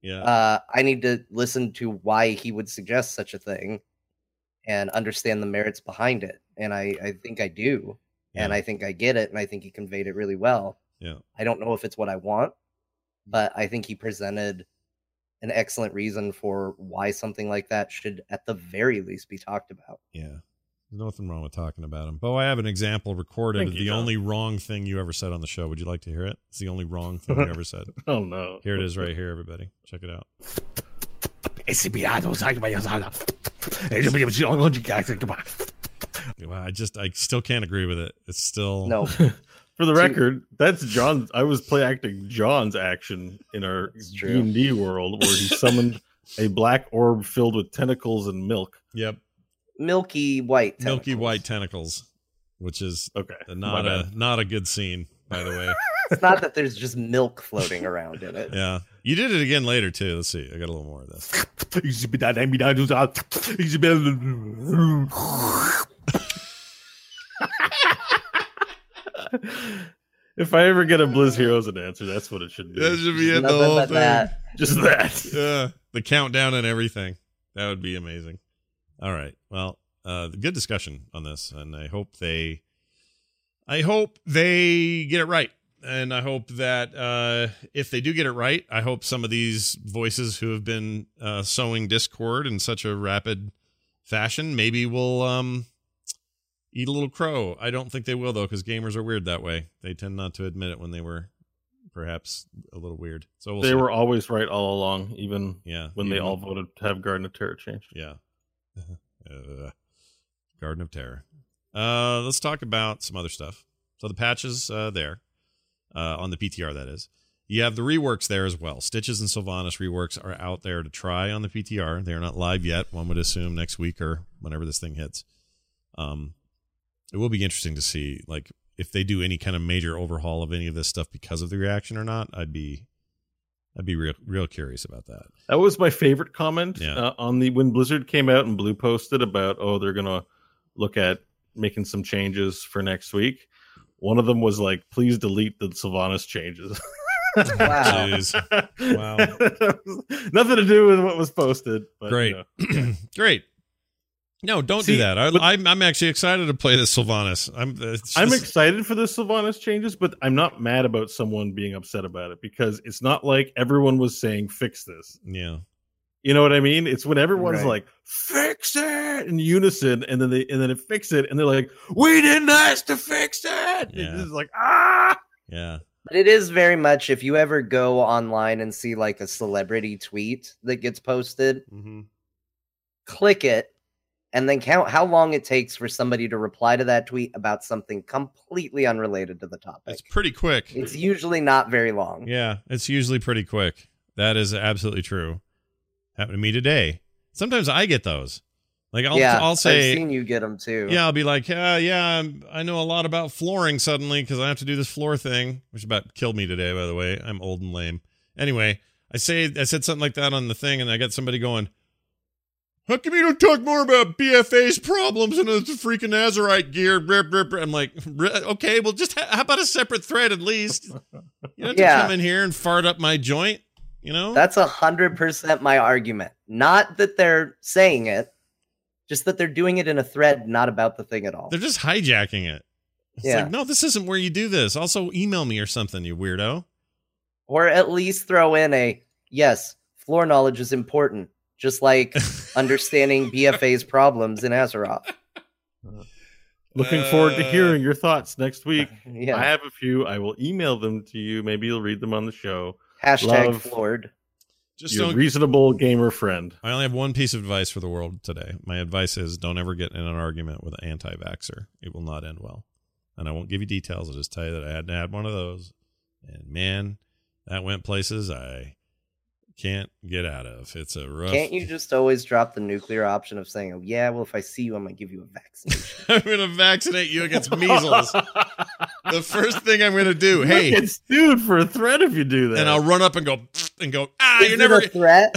Yeah. uh, I need to listen to why he would suggest such a thing and understand the merits behind it. And I, I think I do. And I think I get it. And I think he conveyed it really well. Yeah. I don't know if it's what I want, but I think he presented an excellent reason for why something like that should, at the very least, be talked about. Yeah. There's nothing wrong with talking about him. Bo, I have an example recorded Thank of you, the John. only wrong thing you ever said on the show. Would you like to hear it? It's the only wrong thing you ever said. Oh no. Here it is right here, everybody. Check it out. Well, I just I still can't agree with it. It's still No. For the See- record, that's John's. I was play acting John's action in our D and D world, where he summoned a black orb filled with tentacles and milk. Yep. Milky white. Milky white tentacles, which is Okay, not my a bad. not a good scene, by the way. It's not that there's just milk floating around in it. yeah. You did it again later too. Let's see. I got a little more of this. if I ever get a Blizz Heroes an answer, that's what it should be. That should be it. The Nothing whole but thing. that. Just that. Yeah. The countdown and everything. That would be amazing. All right. Well, uh, good discussion on this, and I hope they, I hope they get it right, and I hope that uh, if they do get it right, I hope some of these voices who have been uh, sowing discord in such a rapid fashion maybe will um, eat a little crow. I don't think they will though, because gamers are weird that way. They tend not to admit it when they were perhaps a little weird. So we'll they see. were always right all along, even yeah when they all voted to have Garden of Terror changed. yeah. uh, Garden of Terror. Uh, let's talk about some other stuff. So the patches uh, there uh, on the PTR, that is. You have the reworks there as well. Stitches and Sylvanas reworks are out there to try on the PTR. They are not live yet. One would assume next week or whenever this thing hits. Um, it will be interesting to see, like, if they do any kind of major overhaul of any of this stuff because of the reaction or not. I'd be, I'd be real, real curious about that. That was my favorite comment Yeah. uh, on the when Blizzard came out and Blue posted about oh they're gonna look at making some changes for next week. One of them was like, please delete the Sylvanas changes. Wow. Wow. Nothing to do with what was posted. But, Great. you know. Great. No, don't See, do that. I, but- I'm I'm actually excited to play this Sylvanas. I'm it's I'm excited for the Sylvanas changes, but I'm not mad about someone being upset about it because it's not like everyone was saying fix this. yeah. You know what I mean? It's when everyone's Right. like, "Fix it" in unison, and then they and then it fix it, and they're like, "We didn't ask to fix it." Yeah. It's like ah, Yeah. But it is very much if you ever go online and see like a celebrity tweet that gets posted, Mm-hmm. click it and then count how long it takes for somebody to reply to that tweet about something completely unrelated to the topic. It's pretty quick. It's usually not very long. Yeah, it's usually pretty quick. That is absolutely true. Happened to me today. Sometimes I get those. Like I'll yeah, I'll say I've seen you get them too. Yeah, I'll be like, yeah, yeah, I'm- I know a lot about flooring suddenly because I have to do this floor thing, which about killed me today, by the way. I'm old and lame. Anyway, I say I said something like that on the thing, and I got somebody going, "How come you don't talk more about BFA's problems and the freaking Azerite gear?" Brr, brr, brr." I'm like, okay, well, just ha- how about a separate thread at least? You don't have to Yeah. come in here and fart up my joint, you know? That's a hundred percent my argument. Not that they're saying it, just that they're doing it in a thread, not about the thing at all. They're just hijacking it. It's Yeah. like, no, this isn't where you do this. Also, email me or something, you weirdo. Or at least throw in a yes, floor knowledge is important, just like understanding BFA's problems in Azeroth. looking forward to hearing your thoughts next week. Yeah. I have a few. I will email them to you. Maybe you'll read them on the show. Hashtag love- floored. Just your don't- reasonable gamer friend. I only have one piece of advice for the world today. My advice is don't ever get in an argument with an anti-vaxxer. It will not end well. And I won't give you details. I'll just tell you that I had to have one of those. And man, that went places I can't get out of. It's a rough. Can't you just always drop the nuclear option of saying, "Oh yeah, well if I see you, I'm gonna give you a vaccination." I'm going to vaccinate you against measles. the first thing I'm going to do, hey, You'll get sued for a threat if you do that. and I'll run up and go and go. Ah, Is you're it never. a threat.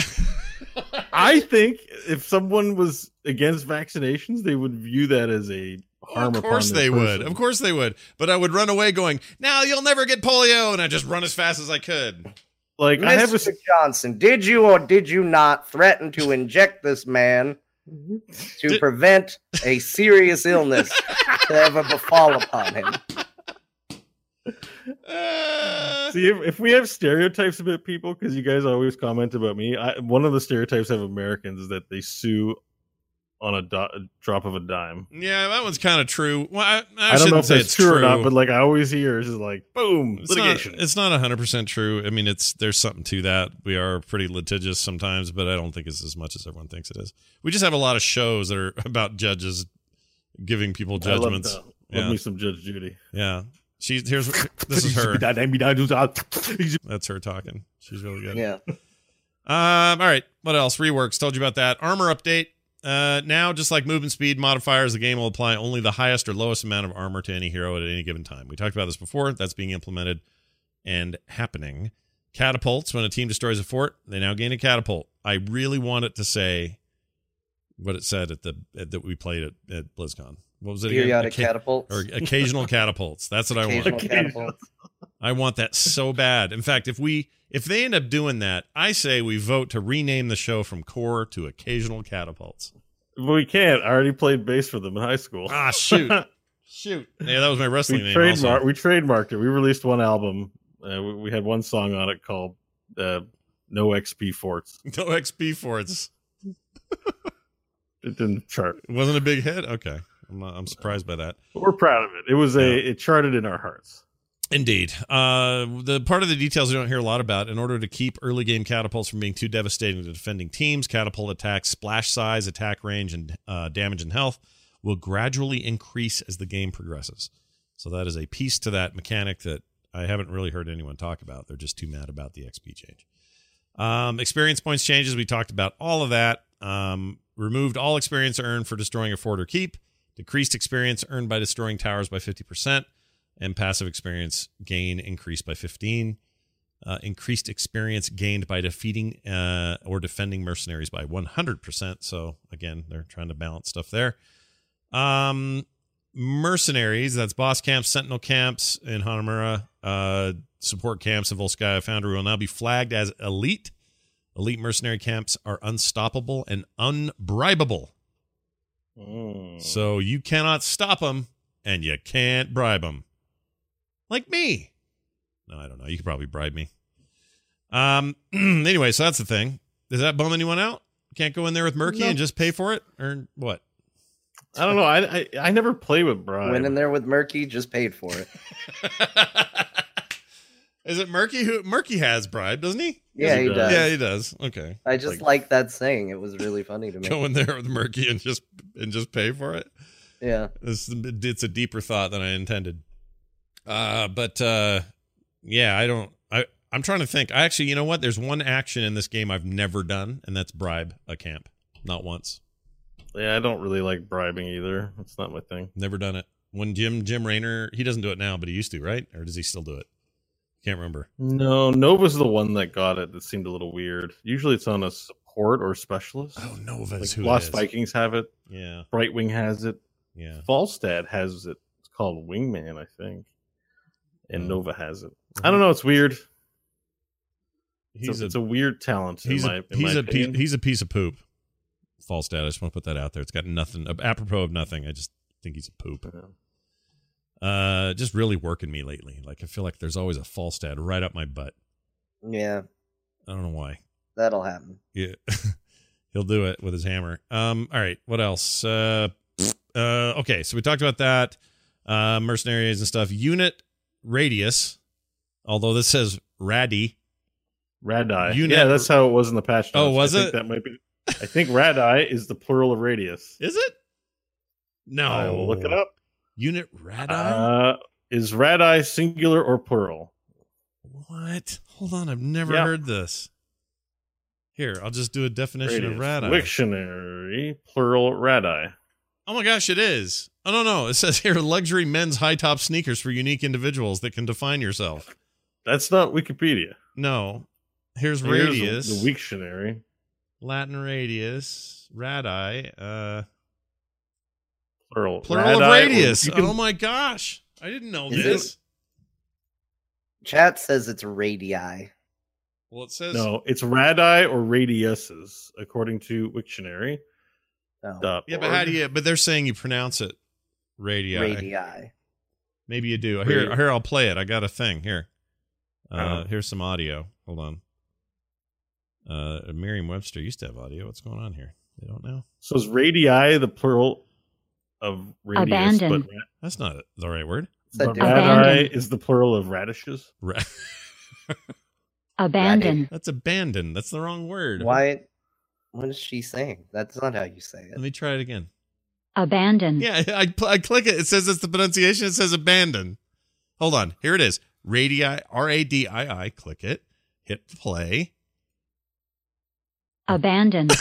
I think if someone was against vaccinations, they would view that as a harm of course upon their they would. Of course they would. But I would run away going, now you'll never get polio. And I just run as fast as I could. Like I have a Mr. Johnson, did you or did you not threaten to inject this man to Did- prevent a serious illness to ever befall upon him? Uh, See, if, if we have stereotypes about people, because you guys always comment about me, I, one of the stereotypes of Americans is that they sue on a, do- drop of a dime. yeah, that one's kind of true. Well, I, I, I, don't shouldn't know if say that's it's true, or not, but like I always hear, it's just like boom, it's not, litigation. it's not 100% true. I mean, it's there's something to that. We are pretty litigious sometimes, but I don't think it's as much as everyone thinks it is. We just have a lot of shows that are about judges giving people I love, judgments. that. love yeah. me some Judge Judy. Yeah. She's here's this is her. That's her talking. She's really good. Yeah. Um, all right. What else? Reworks. Told you about that. Armor update. Uh, now, just like movement speed modifiers, the game will apply only the highest or lowest amount of armor to any hero at any given time. We talked about this before. That's being implemented and happening. Catapults. When a team destroys a fort, they now gain a catapult. I really want it to say what it said at the at, that we played at, at BlizzCon. What was it? Periodic Occa- catapults. or occasional catapults. That's what I want. Catapults. I want that so bad. In fact, if we if they end up doing that, I say we vote to rename the show from Core to Occasional Catapults. But we can't. I already played bass for them in high school. Ah, shoot, shoot. Yeah, that was my wrestling we name. trademark. Also. We trademarked it. We released one album. Uh, we, we had one song on it called uh, "No XP Forts." No XP forts. It didn't chart. It wasn't a big hit. Okay, I'm, uh, I'm surprised by that. But we're proud of it. It was a. Yeah. It charted in our hearts. Indeed. Uh, the part of the details we don't hear a lot about. In order to keep early game catapults from being too devastating to defending teams, catapult attacks, splash size, attack range, and uh, damage and health will gradually increase as the game progresses. So that is a piece to that mechanic that I haven't really heard anyone talk about. They're just too mad about the XP change. Um, experience points changes. We talked about all of that. Um, removed all experience earned for destroying a fort or keep. Decreased experience earned by destroying towers by 50% and passive experience gain increased by 15 uh, increased experience gained by defeating uh, or defending mercenaries by 100% so again they're trying to balance stuff there. Um mercenaries that's boss camps sentinel camps in hanamura uh support camps in volskaya foundry will now be flagged as elite. Elite mercenary camps are unstoppable and unbribable Mm. so you cannot stop them and you can't bribe them. Like me. No, I don't know. You could probably bribe me. Um anyway, so that's the thing. Does that bum anyone out? Can't go in there with Murky No. and just pay for it? Or what? I don't know. I, I I never play with Brian. Went in there with Murky, just paid for it. Is it Murky who Murky has bribe, doesn't he? Yeah, he does. Yeah, he does. Okay. I just Like, like that saying. It was really funny to me. go in there with Murky and just and just pay for it. Yeah. It's, it's a deeper thought than I intended. Uh, but uh, yeah, I don't. I I'm trying to think. I actually, you know what? There's one action in this game I've never done, and that's bribe a camp. Not once. Yeah, I don't really like bribing either. It's not my thing. Never done it. When Jim Jim Raynor, he doesn't do it now, but he used to, right? Or does he still do it? Can't remember. No, Nova's the one that got it. That seemed a little weird. Usually, it's on a support or specialist. Oh, Nova like who Lost is. Vikings have it. Yeah, Brightwing has it. yeah. Falstad has it. It's called Wingman, I think. And Oh. Nova has it. I uh-huh. don't know. It's weird. It's, He's a, a, it's a weird talent. he's in a my, in he's a piece, he's a piece of poop. Falstad. I just want to put that out there. It's got nothing apropos of nothing. I just think he's a poop. Uh, just really working me lately. Like I feel like there's always a Falstad right up my butt. Yeah, I don't know why. that'll happen. Yeah, he'll do it with his hammer. Um, all right, what else? Uh, uh, okay, so we talked about that. Uh, mercenaries and stuff. Unit radius, although this says raddy, Radii. Unet- yeah, that's how it was in the patch. Oh, notes. was I think it? That might be. I think radii is the plural of radius. Is it? No. I will look it up. Unit radii? Uh, is radii singular or plural? what? Hold on, I've never Yeah. heard this. Here, I'll just do a definition of Radius. radii. Wiktionary plural radii. Oh my gosh, it is. Oh no, no. It says here luxury men's high top sneakers for unique individuals that can define yourself. That's not Wikipedia. No. Here's Here's radius. the, the Wiktionary. Latin radius. Radii. Uh Plural. plural of radius. can- Oh my gosh. I didn't know Is this. Chat says it's radii. Well, it says No, it's radii or radiuses, according to Wiktionary. No, dot Yeah, but how do you but they're saying you pronounce it radii. radii. Maybe you do. Here, Radi- here, I'll play it. I got a thing here. Uh, Oh. Here's some audio. Hold on. Uh, Merriam-Webster used to have audio. What's going on here? They don't know. So is radii the plural of radius? Abandon. But, ra- That's not the right word. Said but radii is the plural of radishes. Ra- Abandon. That's abandon. That's the wrong word. Why? What is she saying? That's not how you say it. Let me try it again. Abandon. Yeah, I, pl- I click it. It says it's the pronunciation. It says abandon. Hold on. Here it is. Radii, R A D I I. Click it. Hit play. Abandon.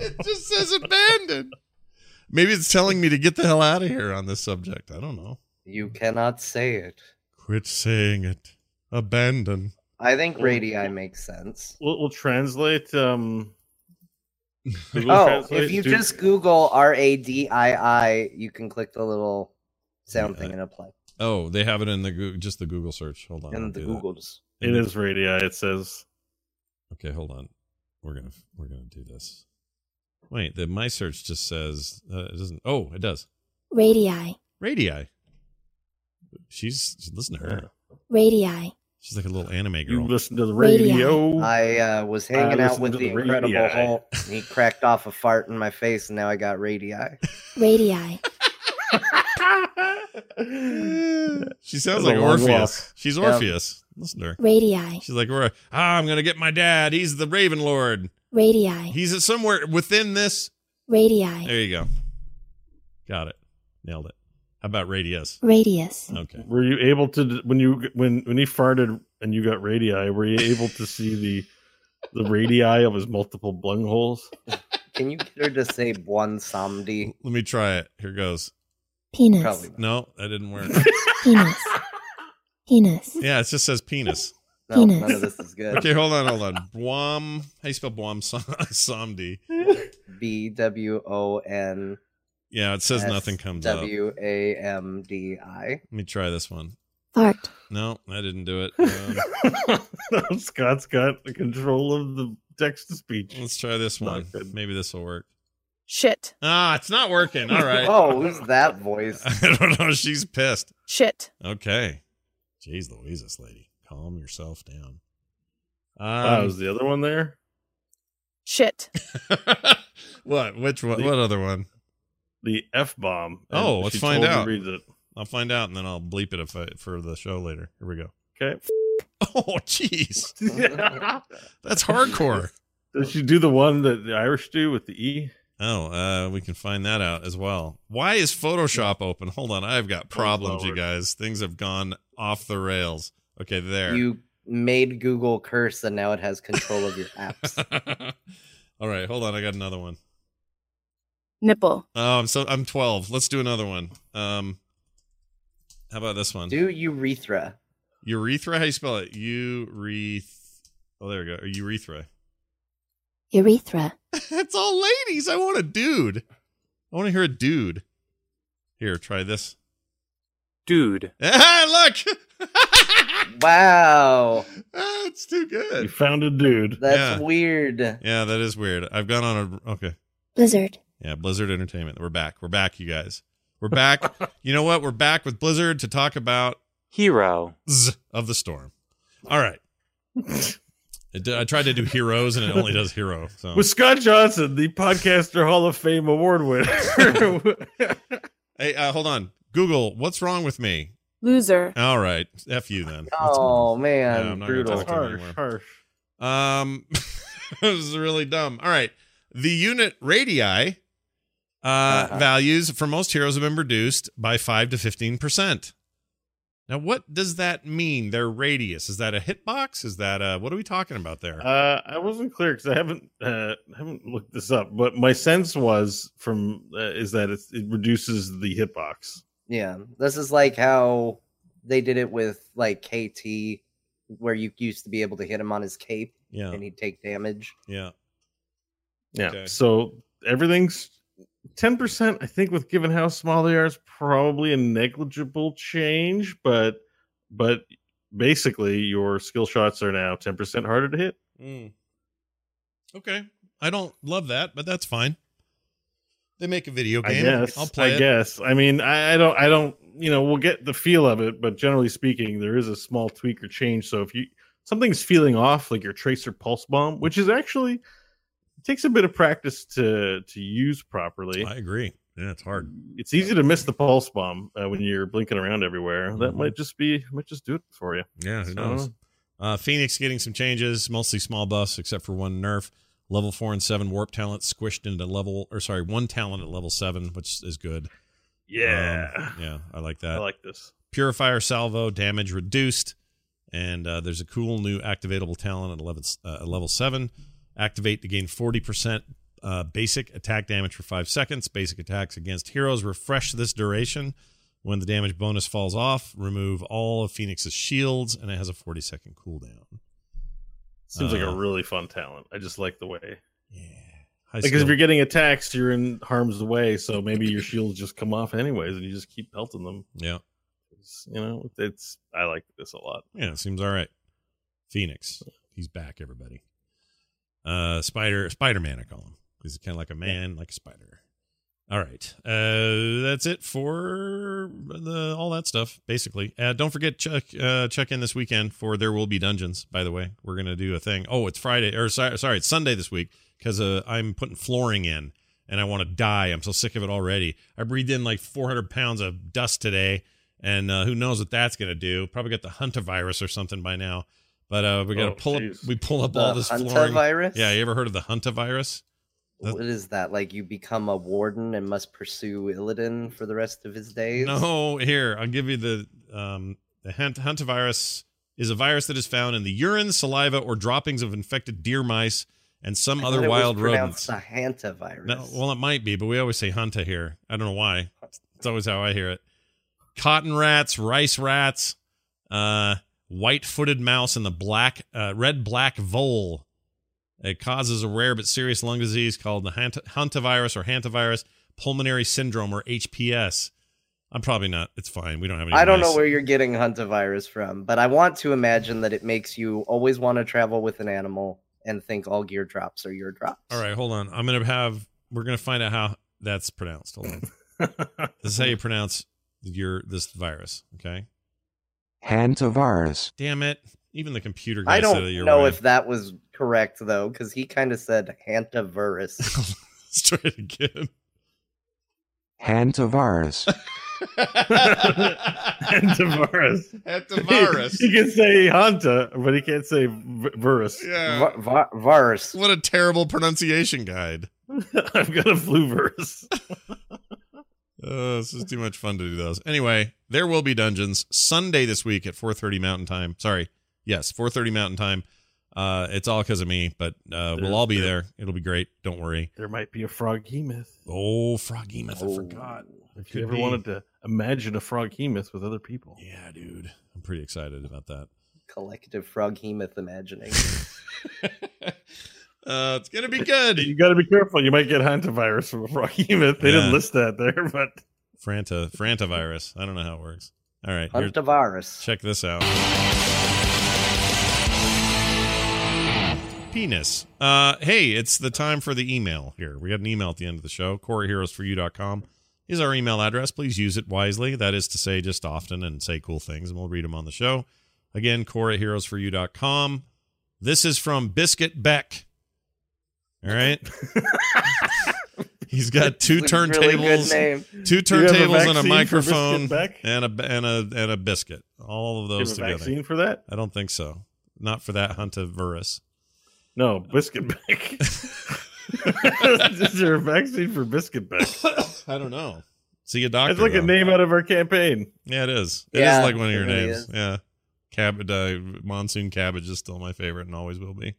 It just says abandon. Maybe it's telling me to get the hell out of here on this subject. I don't know. You cannot say it. Quit saying it. Abandon. I think radii makes sense. We'll, we'll translate. Um, Google Oh, Translate if you to- just Google R A D I I, you can click the little sound Yeah. thing and it'll play. Oh, they have it in the Goo- just the Google search. Hold on. I'll the do that. It is radii. It says Okay, hold on. We're gonna we're gonna do this. Wait, the my search just says uh, it doesn't. Oh, it does. Radii. Radii. She's listen to her. Radii. She's like a little anime girl. you listen to the Radii. radio. I uh, was hanging out with the the Incredible radii. Hulk. and He cracked off a fart in my face, and now I got radii. Radii. she sounds like Orphea. walk. She's Yeah. Orphea. Listen to her. Radii. She's like, "We're- ah, I'm gonna get my dad. He's the Raven Lord. Radii. He's at somewhere within this. Radii. There you go. Got it. Nailed it. How about radius? Radius. Okay. Were you able to when you when when he farted and you got radii? Were you able to see the the radii of his multiple blung holes? Can you get her to say Bwonsamdi? Let me try it. Here goes. Penis. Probably. not. No, that didn't work. Penis. Penis. yeah, it just says penis. No, Penis. none of this is good. Okay, hold on, hold on. Buam. How you spell Buam Sam- Samdi? B W O N. Yeah, it says nothing comes up. W A M D I. Let W A M D I. me try this one. Fart. No, I didn't do it. Um, Scott's got the control of the text to speech. let's try this Not one. good. Maybe this will work. Shit. Ah, it's not working. All right. Oh, who's that voice? I don't know. She's pissed. Shit. Okay. Jeez Louise, this lady. Calm yourself down. Ah, Um, was the other one there? Shit. what? Which one? The- What other one? The F bomb. Oh, let's find out. Reads it. I'll find out and then I'll bleep it if I, for the show later. Here we go. Okay. Oh, jeez. That's hardcore. Does she do the one that the Irish do with the E? Oh, uh, we can find that out as well. Why is Photoshop open? Hold on, I've got problems, you guys. Things have gone off the rails. Okay, there. You made Google curse, and now it has control of your apps. All right, hold on. I got another one. Nipple. Oh, I'm so I'm 12. Let's do another one. Um, how about this one? Do urethra. Urethra. How you spell it? Ureth. Oh, there we go. Urethra. Urethra. it's all ladies. I want a dude. I want to hear a dude. Here, try this. Dude. Ah, look. Wow, Ah, it's too good. You found a dude. that's Yeah. weird. Yeah, that is weird. I've gone on a okay. Blizzard. Yeah, Blizzard Entertainment. We're back. We're back, you guys. We're back. you know what? We're back with Blizzard to talk about Hero. Of the Storm. All right. It did- I tried to do heroes and it only does hero. So With Scott Johnson, the Podcaster Hall of Fame award winner. hey, uh, hold on. Google, what's wrong with me? Loser. All right, f you then. Oh Yeah, man, I'm not brutal. talk to Harsh, harsh. Um, this is really dumb. All right, the unit radii uh, Uh-huh. values for most heroes have been reduced by five to fifteen percent. Now, what does that mean? Their radius is that a hitbox? Is that a what are we talking about there? Uh, I wasn't clear because I haven't uh, haven't looked this up, but my sense was from uh, is that it's, it reduces the hitbox. Yeah, this is like how they did it with like KT, where you used to be able to hit him on his cape yeah, and he'd take damage. yeah. Yeah. Okay. So everything's ten percent. I think with given how small they are, is probably a negligible change, but but basically your skill shots are now ten percent harder to hit. Mm. Okay, I don't love that, but that's fine. They make a video I game. guess. I'll play I it. guess. I mean, I, I don't. I don't. You know, we'll get the feel of it, but generally speaking, there is a small tweak or change. So if you something's feeling off, like your tracer pulse bomb, which is actually it takes a bit of practice to to use properly. I agree. Yeah, it's hard. It's easy to miss the pulse bomb uh, when you're blinking around everywhere. That Mhm. might just be might just do it for you. Yeah, who So, knows? Uh, Fenix getting some changes, mostly small buffs, except for one nerf. Level four and seven warp talent squished into level, or sorry, one talent at level seven, which is good. Yeah, Um, yeah, I like that. I like this. Purifier salvo damage reduced, and uh, there's a cool new activatable talent at 11, uh, at level seven. Activate to gain forty percent uh, basic attack damage for five seconds. Basic attacks against heroes refresh this duration. When the damage bonus falls off, remove all of Fenix's shields, and it has a forty second cooldown. Seems like Uh, a really fun talent. I just like the way. Yeah, High Because if you're getting attacked, you're in harm's way. So maybe your shields just come off anyways, and you just keep pelting them. yeah, you know, it's I like this a lot. yeah, it seems all right. Fenix, he's back. Everybody, uh, Spider, Spider Man, I call him he's kind of like a man, like a spider. All right, uh, that's it for the all that stuff. Basically, uh, don't forget check uh, check in this weekend for there will be dungeons. By the way, we're gonna do a thing. Oh, it's Friday or sorry, sorry it's Sunday this week because uh, I'm putting flooring in and I want to die. I'm so sick of it already. I breathed in like 400 pounds of dust today, and uh, who knows what that's gonna do? Probably got the Huntavirus or something by now. But uh, we got to Oh, pull up. We pull up The all this flooring. Huntavirus? Yeah, you ever heard of the Huntavirus? What is that? Like you become a warden and must pursue Illidan for the rest of his days? No, here I'll give you the um the hunt hantavirus is a virus that is found in the urine, saliva, or droppings of infected deer mice and some I other it was wild rodents. a hantavirus. No, well, it might be, but we always say hunta here. I don't know why. It's always how I hear it. Cotton rats, rice rats, uh, white-footed mouse, and the black, uh, red-black vole. It causes a rare but serious lung disease called the hant- hantavirus or hantavirus pulmonary syndrome or HPS. I'm probably not. It's fine. We don't have any. I don't know where you're getting hantavirus from, but I want to imagine that it makes you always want to travel with an animal and think all gear drops are your drops. All right, hold on. I'm gonna have. We're gonna find out how that's pronounced. Hold on. this is how you pronounce your this virus. Okay. Hantavirus. Damn it! Even the computer guy I don't that you're know right. if that was correct though, because he kind of said hantavirus. Let's try it again. Hantavirus. Hantavirus. Hantavirus. he can say Hanta, but he can't say v- virus. Yeah. Va- va- virus. What a terrible pronunciation guide. I've got a flu virus. Uh, this is too much fun to do those. Anyway, there will be dungeons Sunday this week at 4:30 Mountain Time. Sorry, yes, 4:30 Mountain Time. Uh, it's all because of me, but uh, we'll all be there. It'll be great. Don't worry. There might be a froghemoth. Oh, froggy myth! I forgot. If you ever be. wanted to imagine a froghemoth with other people. Yeah, dude. I'm pretty excited about that. Collective froghemoth imagining. Uh, it's gonna be good. You got to be careful. You might get hantavirus from a froghemoth. They Yeah. didn't list that there, but Franta, Frantavirus. I don't know how it works. All right, here- Hantavirus. check this out. Penis. Uh, hey, it's the time for the email here. We got an email at the end of the show. CoreyHeroesForYou.com is our email address. Please use it wisely. That is to say, just often and say cool things, and we'll read them on the show. Again, CoreyHeroesForYou.com. This is from Biscuit Beck. All right. He's got two It's a really good turntables, two Do you have a turntables and a microphone and a and a and a biscuit. All of Do you those have a together. vaccine for that? I don't think so. Not for that huntavirus. No, biscuit back. Is there a vaccine for biscuit back? I don't know. See a doctor. It's like a name out of our campaign. Yeah, it is. It is Yeah, like one of your really names. is. Yeah. Cabbage, uh, monsoon cabbage is still my favorite and always will be.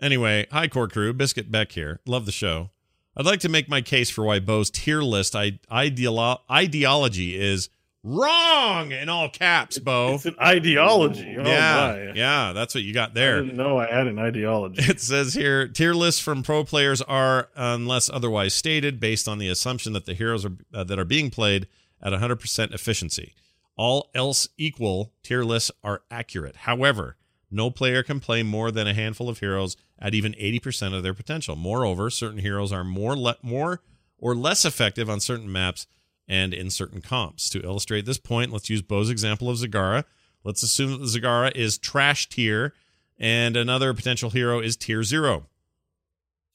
Anyway, hi core crew, Biscuit Beck here. Love the show. I'd like to make my case for why Bo's tier list I- ideolo- ideology is wrong in all caps, Bo. It's an ideology. Oh yeah, my. yeah, that's what you got I there. didn't know I had an ideology. It says here tier lists from pro players are, unless otherwise stated, based on the assumption that the heroes are, uh, that are being played at 100% efficiency. All else equal, tier lists are accurate. However, no player can play more than a handful of heroes at even 80% of their potential. Moreover, certain heroes are more le- more or less effective on certain maps and in certain comps. To illustrate this point, let's use Bo's example of Zagara. Let's assume that Zagara is trash tier and another potential hero is tier 0.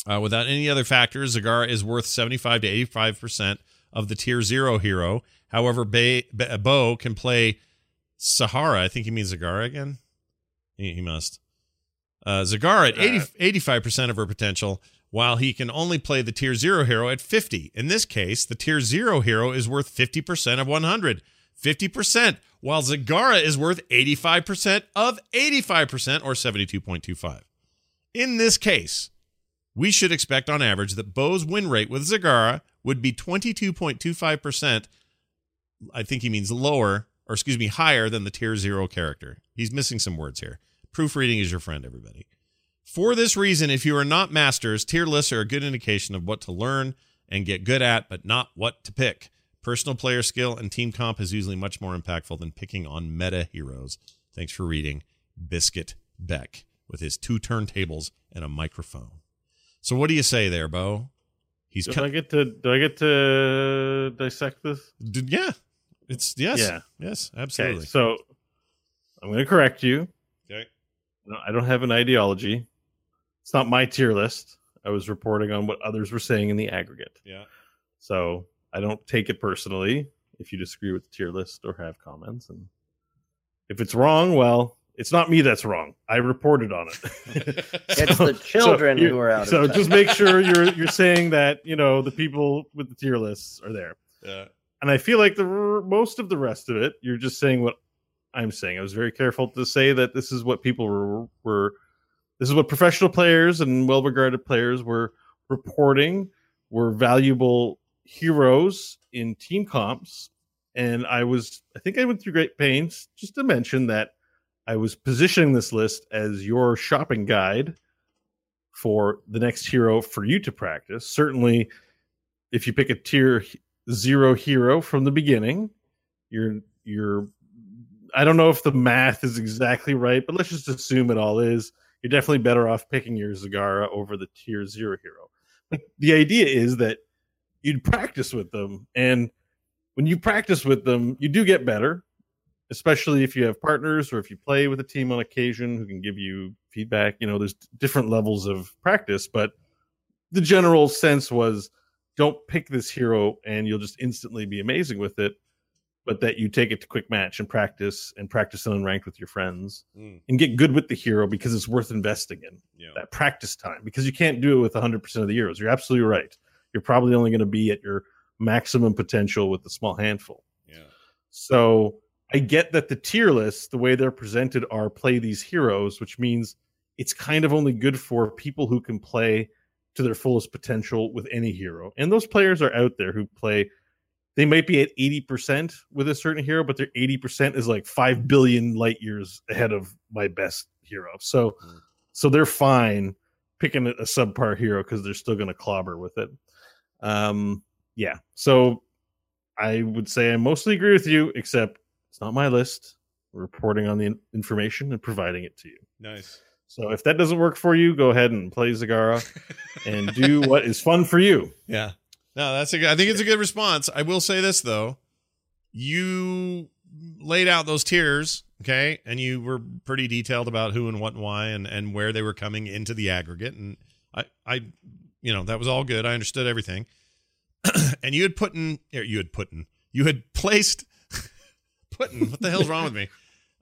Uh, without any other factors, Zagara is worth 75 to 85% of the tier 0 hero. However, Bay, Bo can play Sahara. I think he means Zagara again. He, he must. Uh, Zagara at 80, 85% of her potential, while he can only play the tier 0 hero at 50. In this case, the tier 0 hero is worth 50% of 100. 50%, while Zagara is worth 85% of 85% or 72.25. In this case, we should expect on average that Bo's win rate with Zagara would be 22.25%. I think he means lower, or excuse me, higher than the tier zero character. He's missing some words here. Proofreading is your friend, everybody. For this reason, if you are not masters, tier lists are a good indication of what to learn and get good at, but not what to pick. Personal player skill and team comp is usually much more impactful than picking on meta heroes. Thanks for reading Biscuit Beck with his two turntables and a microphone. So what do you say there, Bo? He's do I get to do I get to dissect this? D- yeah. It's yes. Yeah. Yes, Okay, absolutely. so I'm going to correct you. Okay. No, I don't have an ideology. It's not my tier list. I was reporting on what others were saying in the aggregate. Yeah. So I don't take it personally if you disagree with the tier list or have comments. And if it's wrong, well, it's not me that's wrong. I reported on it. It's the children you- who are out So touch. just make sure you're you're saying that you know the people with the tier lists are there. Yeah. And I feel like the most of the rest of it, you're just saying what I'm saying. I was very careful to say that this is what people were were this is what professional players and well-regarded players were reporting were valuable heroes in team comps. And I was I think I went through great pains just to mention that I was positioning this list as your shopping guide for the next hero for you to practice. Certainly, if you pick a tier zero hero from the beginning, you're you're I don't know if the math is exactly right, but let's just assume it all is. You're definitely better off picking your Zagara over the tier zero hero. But the idea is that you'd practice with them, and when you practice with them, you do get better especially if you have partners or if you play with a team on occasion who can give you feedback. You know, there's different levels of practice, but the general sense was don't pick this hero and you'll just instantly be amazing with it, but that you take it to quick match and practice and practice on ranked with your friends Mm. and get good with the hero because it's worth investing in Yeah. that practice time because you can't do it with 100% of the heroes. You're absolutely right. You're probably only going to be at your maximum potential with a small handful. Yeah. So I get that the tier lists, the way they're presented, are play these heroes, which means it's kind of only good for people who can play to their fullest potential with any hero. And those players are out there who play. They might be at 80% with a certain hero, but their 80% is like 5 billion light years ahead of my best hero. So so they're fine picking a, a subpar hero because they're still going to clobber with it. Um, yeah. So I would say I mostly agree with you, except it's not my list. We're reporting on the information and providing it to you. Nice. So if that doesn't work for you, go ahead and play Zagara and do what is fun for you. Yeah. No, that's a good, I think it's a good response. I will say this though. You laid out those tiers, okay? And you were pretty detailed about who and what and why and and where they were coming into the aggregate and I I you know, that was all good. I understood everything. and you had put in, you had put in, you had placed, put in, what the hell's wrong with me?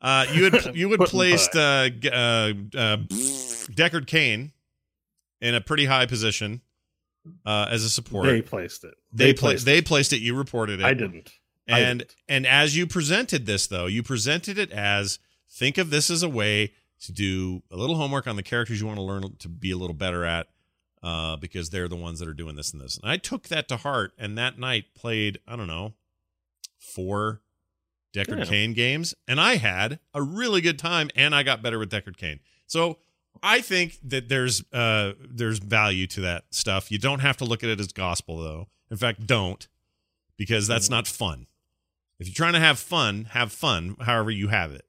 Uh, you had you had placed uh, uh, uh, Deckard Cain in a pretty high position uh, as a support. They placed it. They They pla- placed they placed it. You reported it. I didn't. I And didn't. and as you presented this though, you presented it as think of this as a way to do a little homework on the characters you want to learn to be a little better at uh, because they're the ones that are doing this and this. And I took that to heart and that night played, I don't know, four Deckard Yeah. Cain games and I had a really good time and I got better with Deckard Cain. So I think that there's uh there's value to that stuff. You don't have to look at it as gospel though. In fact, don't because that's not fun. If you're trying to have fun, have fun however you have it.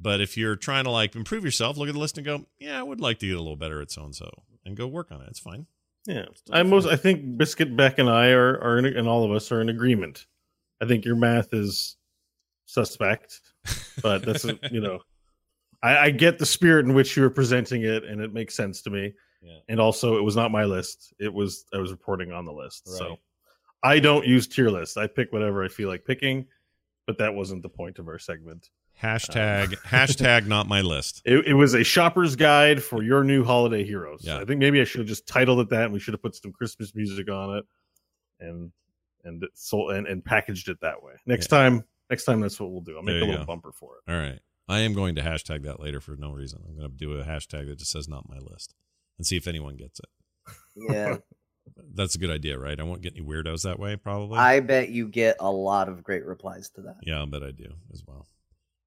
But if you're trying to like improve yourself, look at the list and go, "Yeah, I would like to get a little better at so and so," and go work on it. It's fine. Yeah, I most I think Biscuit Beck and I are are in, and all of us are in agreement. I think your math is suspect, but that's you know, I, I get the spirit in which you were presenting it, and it makes sense to me. Yeah. And also, it was not my list; it was I was reporting on the list. So I don't use tier lists. I pick whatever I feel like picking, but that wasn't the point of our segment. Hashtag um, hashtag not my list. It, it was a shopper's guide for your new holiday heroes. Yeah. I think maybe I should have just titled it that, and we should have put some Christmas music on it, and and it sold and, and packaged it that way. Next time, next time that's what we'll do. I'll make a little go. bumper for it. All right. I am going to hashtag that later for no reason. I'm going to do a hashtag that just says not my list and see if anyone gets it. Yeah. That's a good idea, right? I won't get any weirdos that way, probably. I bet you get a lot of great replies to that. Yeah, I bet I do as well.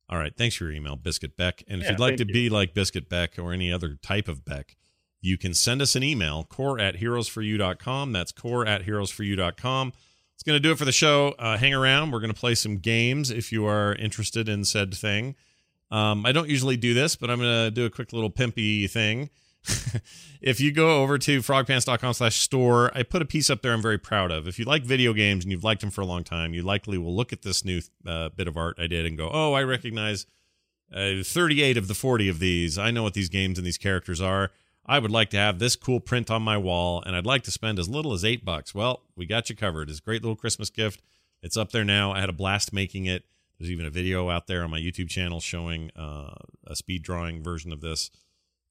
All right. Thanks for your email, Biscuit Beck. And if Yeah, you'd like to you. be like Biscuit Beck or any other type of Beck, you can send us an email, core at heroesforyou.com. That's core at heroesforyou.com. It's going to do it for the show. Uh, hang around. We're going to play some games if you are interested in said thing. Um, I don't usually do this, but I'm going to do a quick little pimpy thing. if you go over to frogpants.com slash store, I put a piece up there I'm very proud of. If you like video games and you've liked them for a long time, you likely will look at this new uh, bit of art I did and go, oh, I recognize uh, 38 of the 40 of these. I know what these games and these characters are. I would like to have this cool print on my wall, and I'd like to spend as little as eight bucks. Well, we got you covered. It's a great little Christmas gift. It's up there now. I had a blast making it. There's even a video out there on my YouTube channel showing uh, a speed drawing version of this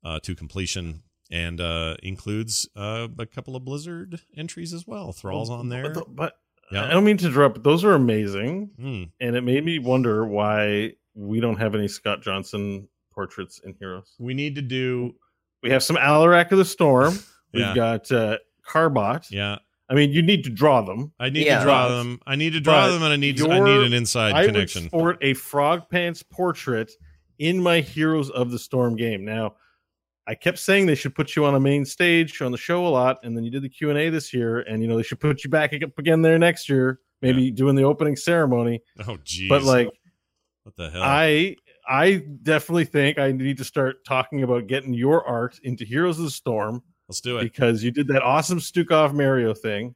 uh, to completion, and uh, includes uh, a couple of Blizzard entries as well. Thrall's on there. But, but Yeah. I don't mean to interrupt. But those are amazing, Hmm. and it made me wonder why we don't have any Scott Johnson portraits in Heroes. We need to do. We have some Alarak of the Storm. We've Yeah. got uh, Carbot. Yeah. I mean, you need to draw them. I need Yeah. to draw them. I need to draw but them, and I need your- I need an inside I connection. would sport a Frog Pants portrait in my Heroes of the Storm game. Now, I kept saying they should put you on a main stage on the show a lot, and then you did the Q and A this year, and you know they should put you back up again there next year, maybe doing the opening ceremony. oh, geez. But like, what the hell? I I definitely think I need to start talking about getting your art into Heroes of the Storm Let's do it. because you did that awesome Stukov Mario thing.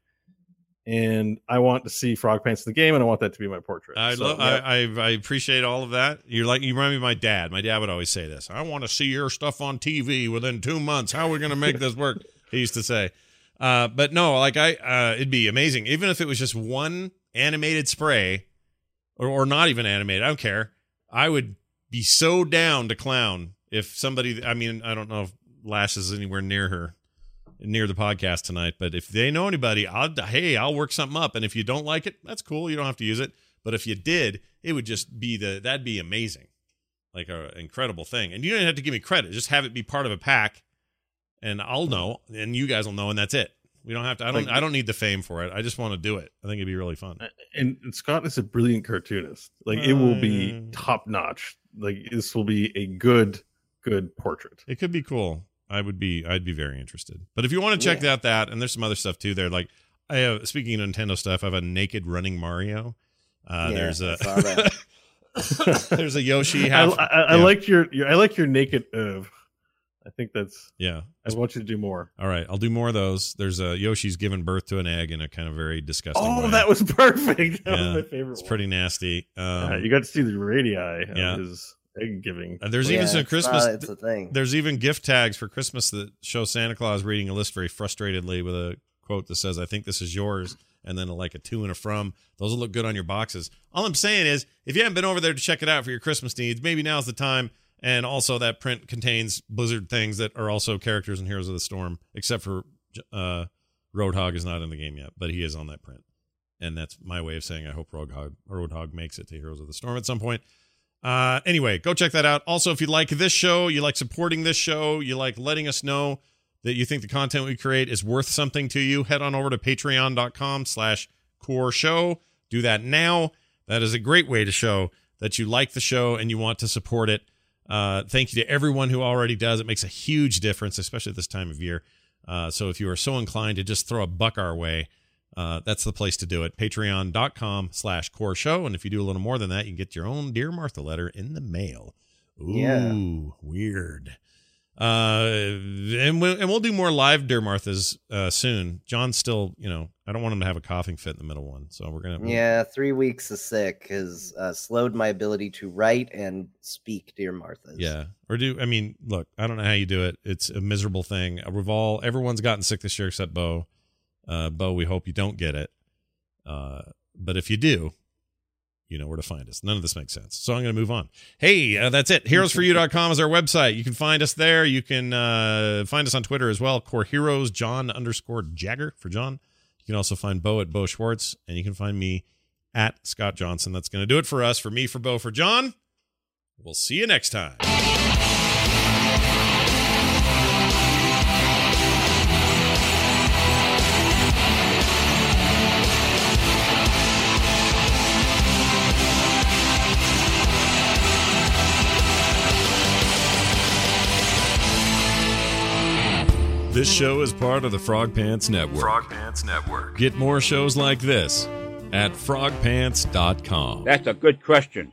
And I want to see Frog Pants in the game, and I want that to be my portrait. I, So, love. yeah. I, I I appreciate all of that. You're like you remind me of my dad. My dad would always say this. I want to see your stuff on TV within two months. How are we going to make this work? he used to say. Uh, but no, like I, uh, it'd be amazing, even if it was just one animated spray, or or not even animated. I don't care. I would be so down to clown if somebody. I mean, I don't know if Lash is anywhere near her, near the podcast tonight, but if they know anybody, I'll hey, I'll work something up. And if you don't like it, that's cool. You don't have to use it. But if you did, it would just be the that'd be amazing, like a incredible thing. And you don't have to give me credit; just have it be part of a pack, and I'll know, and you guys will know, and that's it. We don't have to. I don't. Like- I don't need the fame for it. I just want to do it. I think it'd be really fun. and, and Scott is a brilliant cartoonist. Like it will be Uh, top notch. Like this will be a good, good portrait. It could be cool. I would be. I'd be very interested. But if you want to check out that, and there's some other stuff too. There, like I have. Speaking of Nintendo stuff, I have a naked running Mario. Uh, Yeah, there's a there's a Yoshi. I, Half, I, I yeah. like your, your I like your naked of. I think that's. Yeah. I want you to do more. All right, I'll do more of those. There's a Yoshi's giving birth to an egg in a kind of very disgusting Oh, way. that was perfect. That Yeah, was my favorite. It's one. pretty nasty. Um, Yeah, you got to see the radii yeah. of his egg giving. Uh, There's Yeah, even some Christmas. not- it's a thing. There's even gift tags for Christmas that show Santa Claus reading a list very frustratedly with a quote that says, "I think this is yours," and then a, like a to and a from. Those will look good on your boxes. All I'm saying is, if you haven't been over there to check it out for your Christmas needs, maybe now's the time. And also, that print contains Blizzard things that are also characters in Heroes of the Storm, except for uh, Roadhog is not in the game yet, but he is on that print. And that's my way of saying I hope Roadhog, Roadhog makes it to Heroes of the Storm at some point. Uh, anyway, go check that out. Also, if you like this show, you like supporting this show, you like letting us know that you think the content we create is worth something to you, head on over to patreon.com slash core show. Do that now. That is a great way to show that you like the show and you want to support it. Uh, thank you to everyone who already does. It makes a huge difference, especially at this time of year. Uh, so if you are so inclined to just throw a buck our way, uh, that's the place to do it. Patreon.com slash core show. And if you do a little more than that, you can get your own Dear Martha letter in the mail. Ooh, Yeah. weird. Uh, and we'll, and we'll do more live Dear Marthas uh, soon. John's still, you know, I don't want him to have a coughing fit in the middle one. So we're going to. Yeah, three weeks of sick has uh, slowed my ability to write and speak, dear Martha's. Yeah. Or do I mean, look, I don't know how you do it. It's a miserable thing. We've all everyone's gotten sick this year except Bo. Uh Bo, we hope you don't get it. Uh but if you do, you know where to find us. None of this makes sense. So I'm going to move on. Hey, uh, that's it. Heroesforyou.com is our website. You can find us there. You can uh, find us on Twitter as well. Core Heroes, John underscore Jagger for John. You can also find Bo at Bo Schwartz, and you can find me at Scott Johnson. That's going to do it for us. For me, for Bo, for John. We'll see you next time. This show is part of the Frog Pants Network. Frog Pants Network. Get more shows like this at frogpants.com. That's a good question.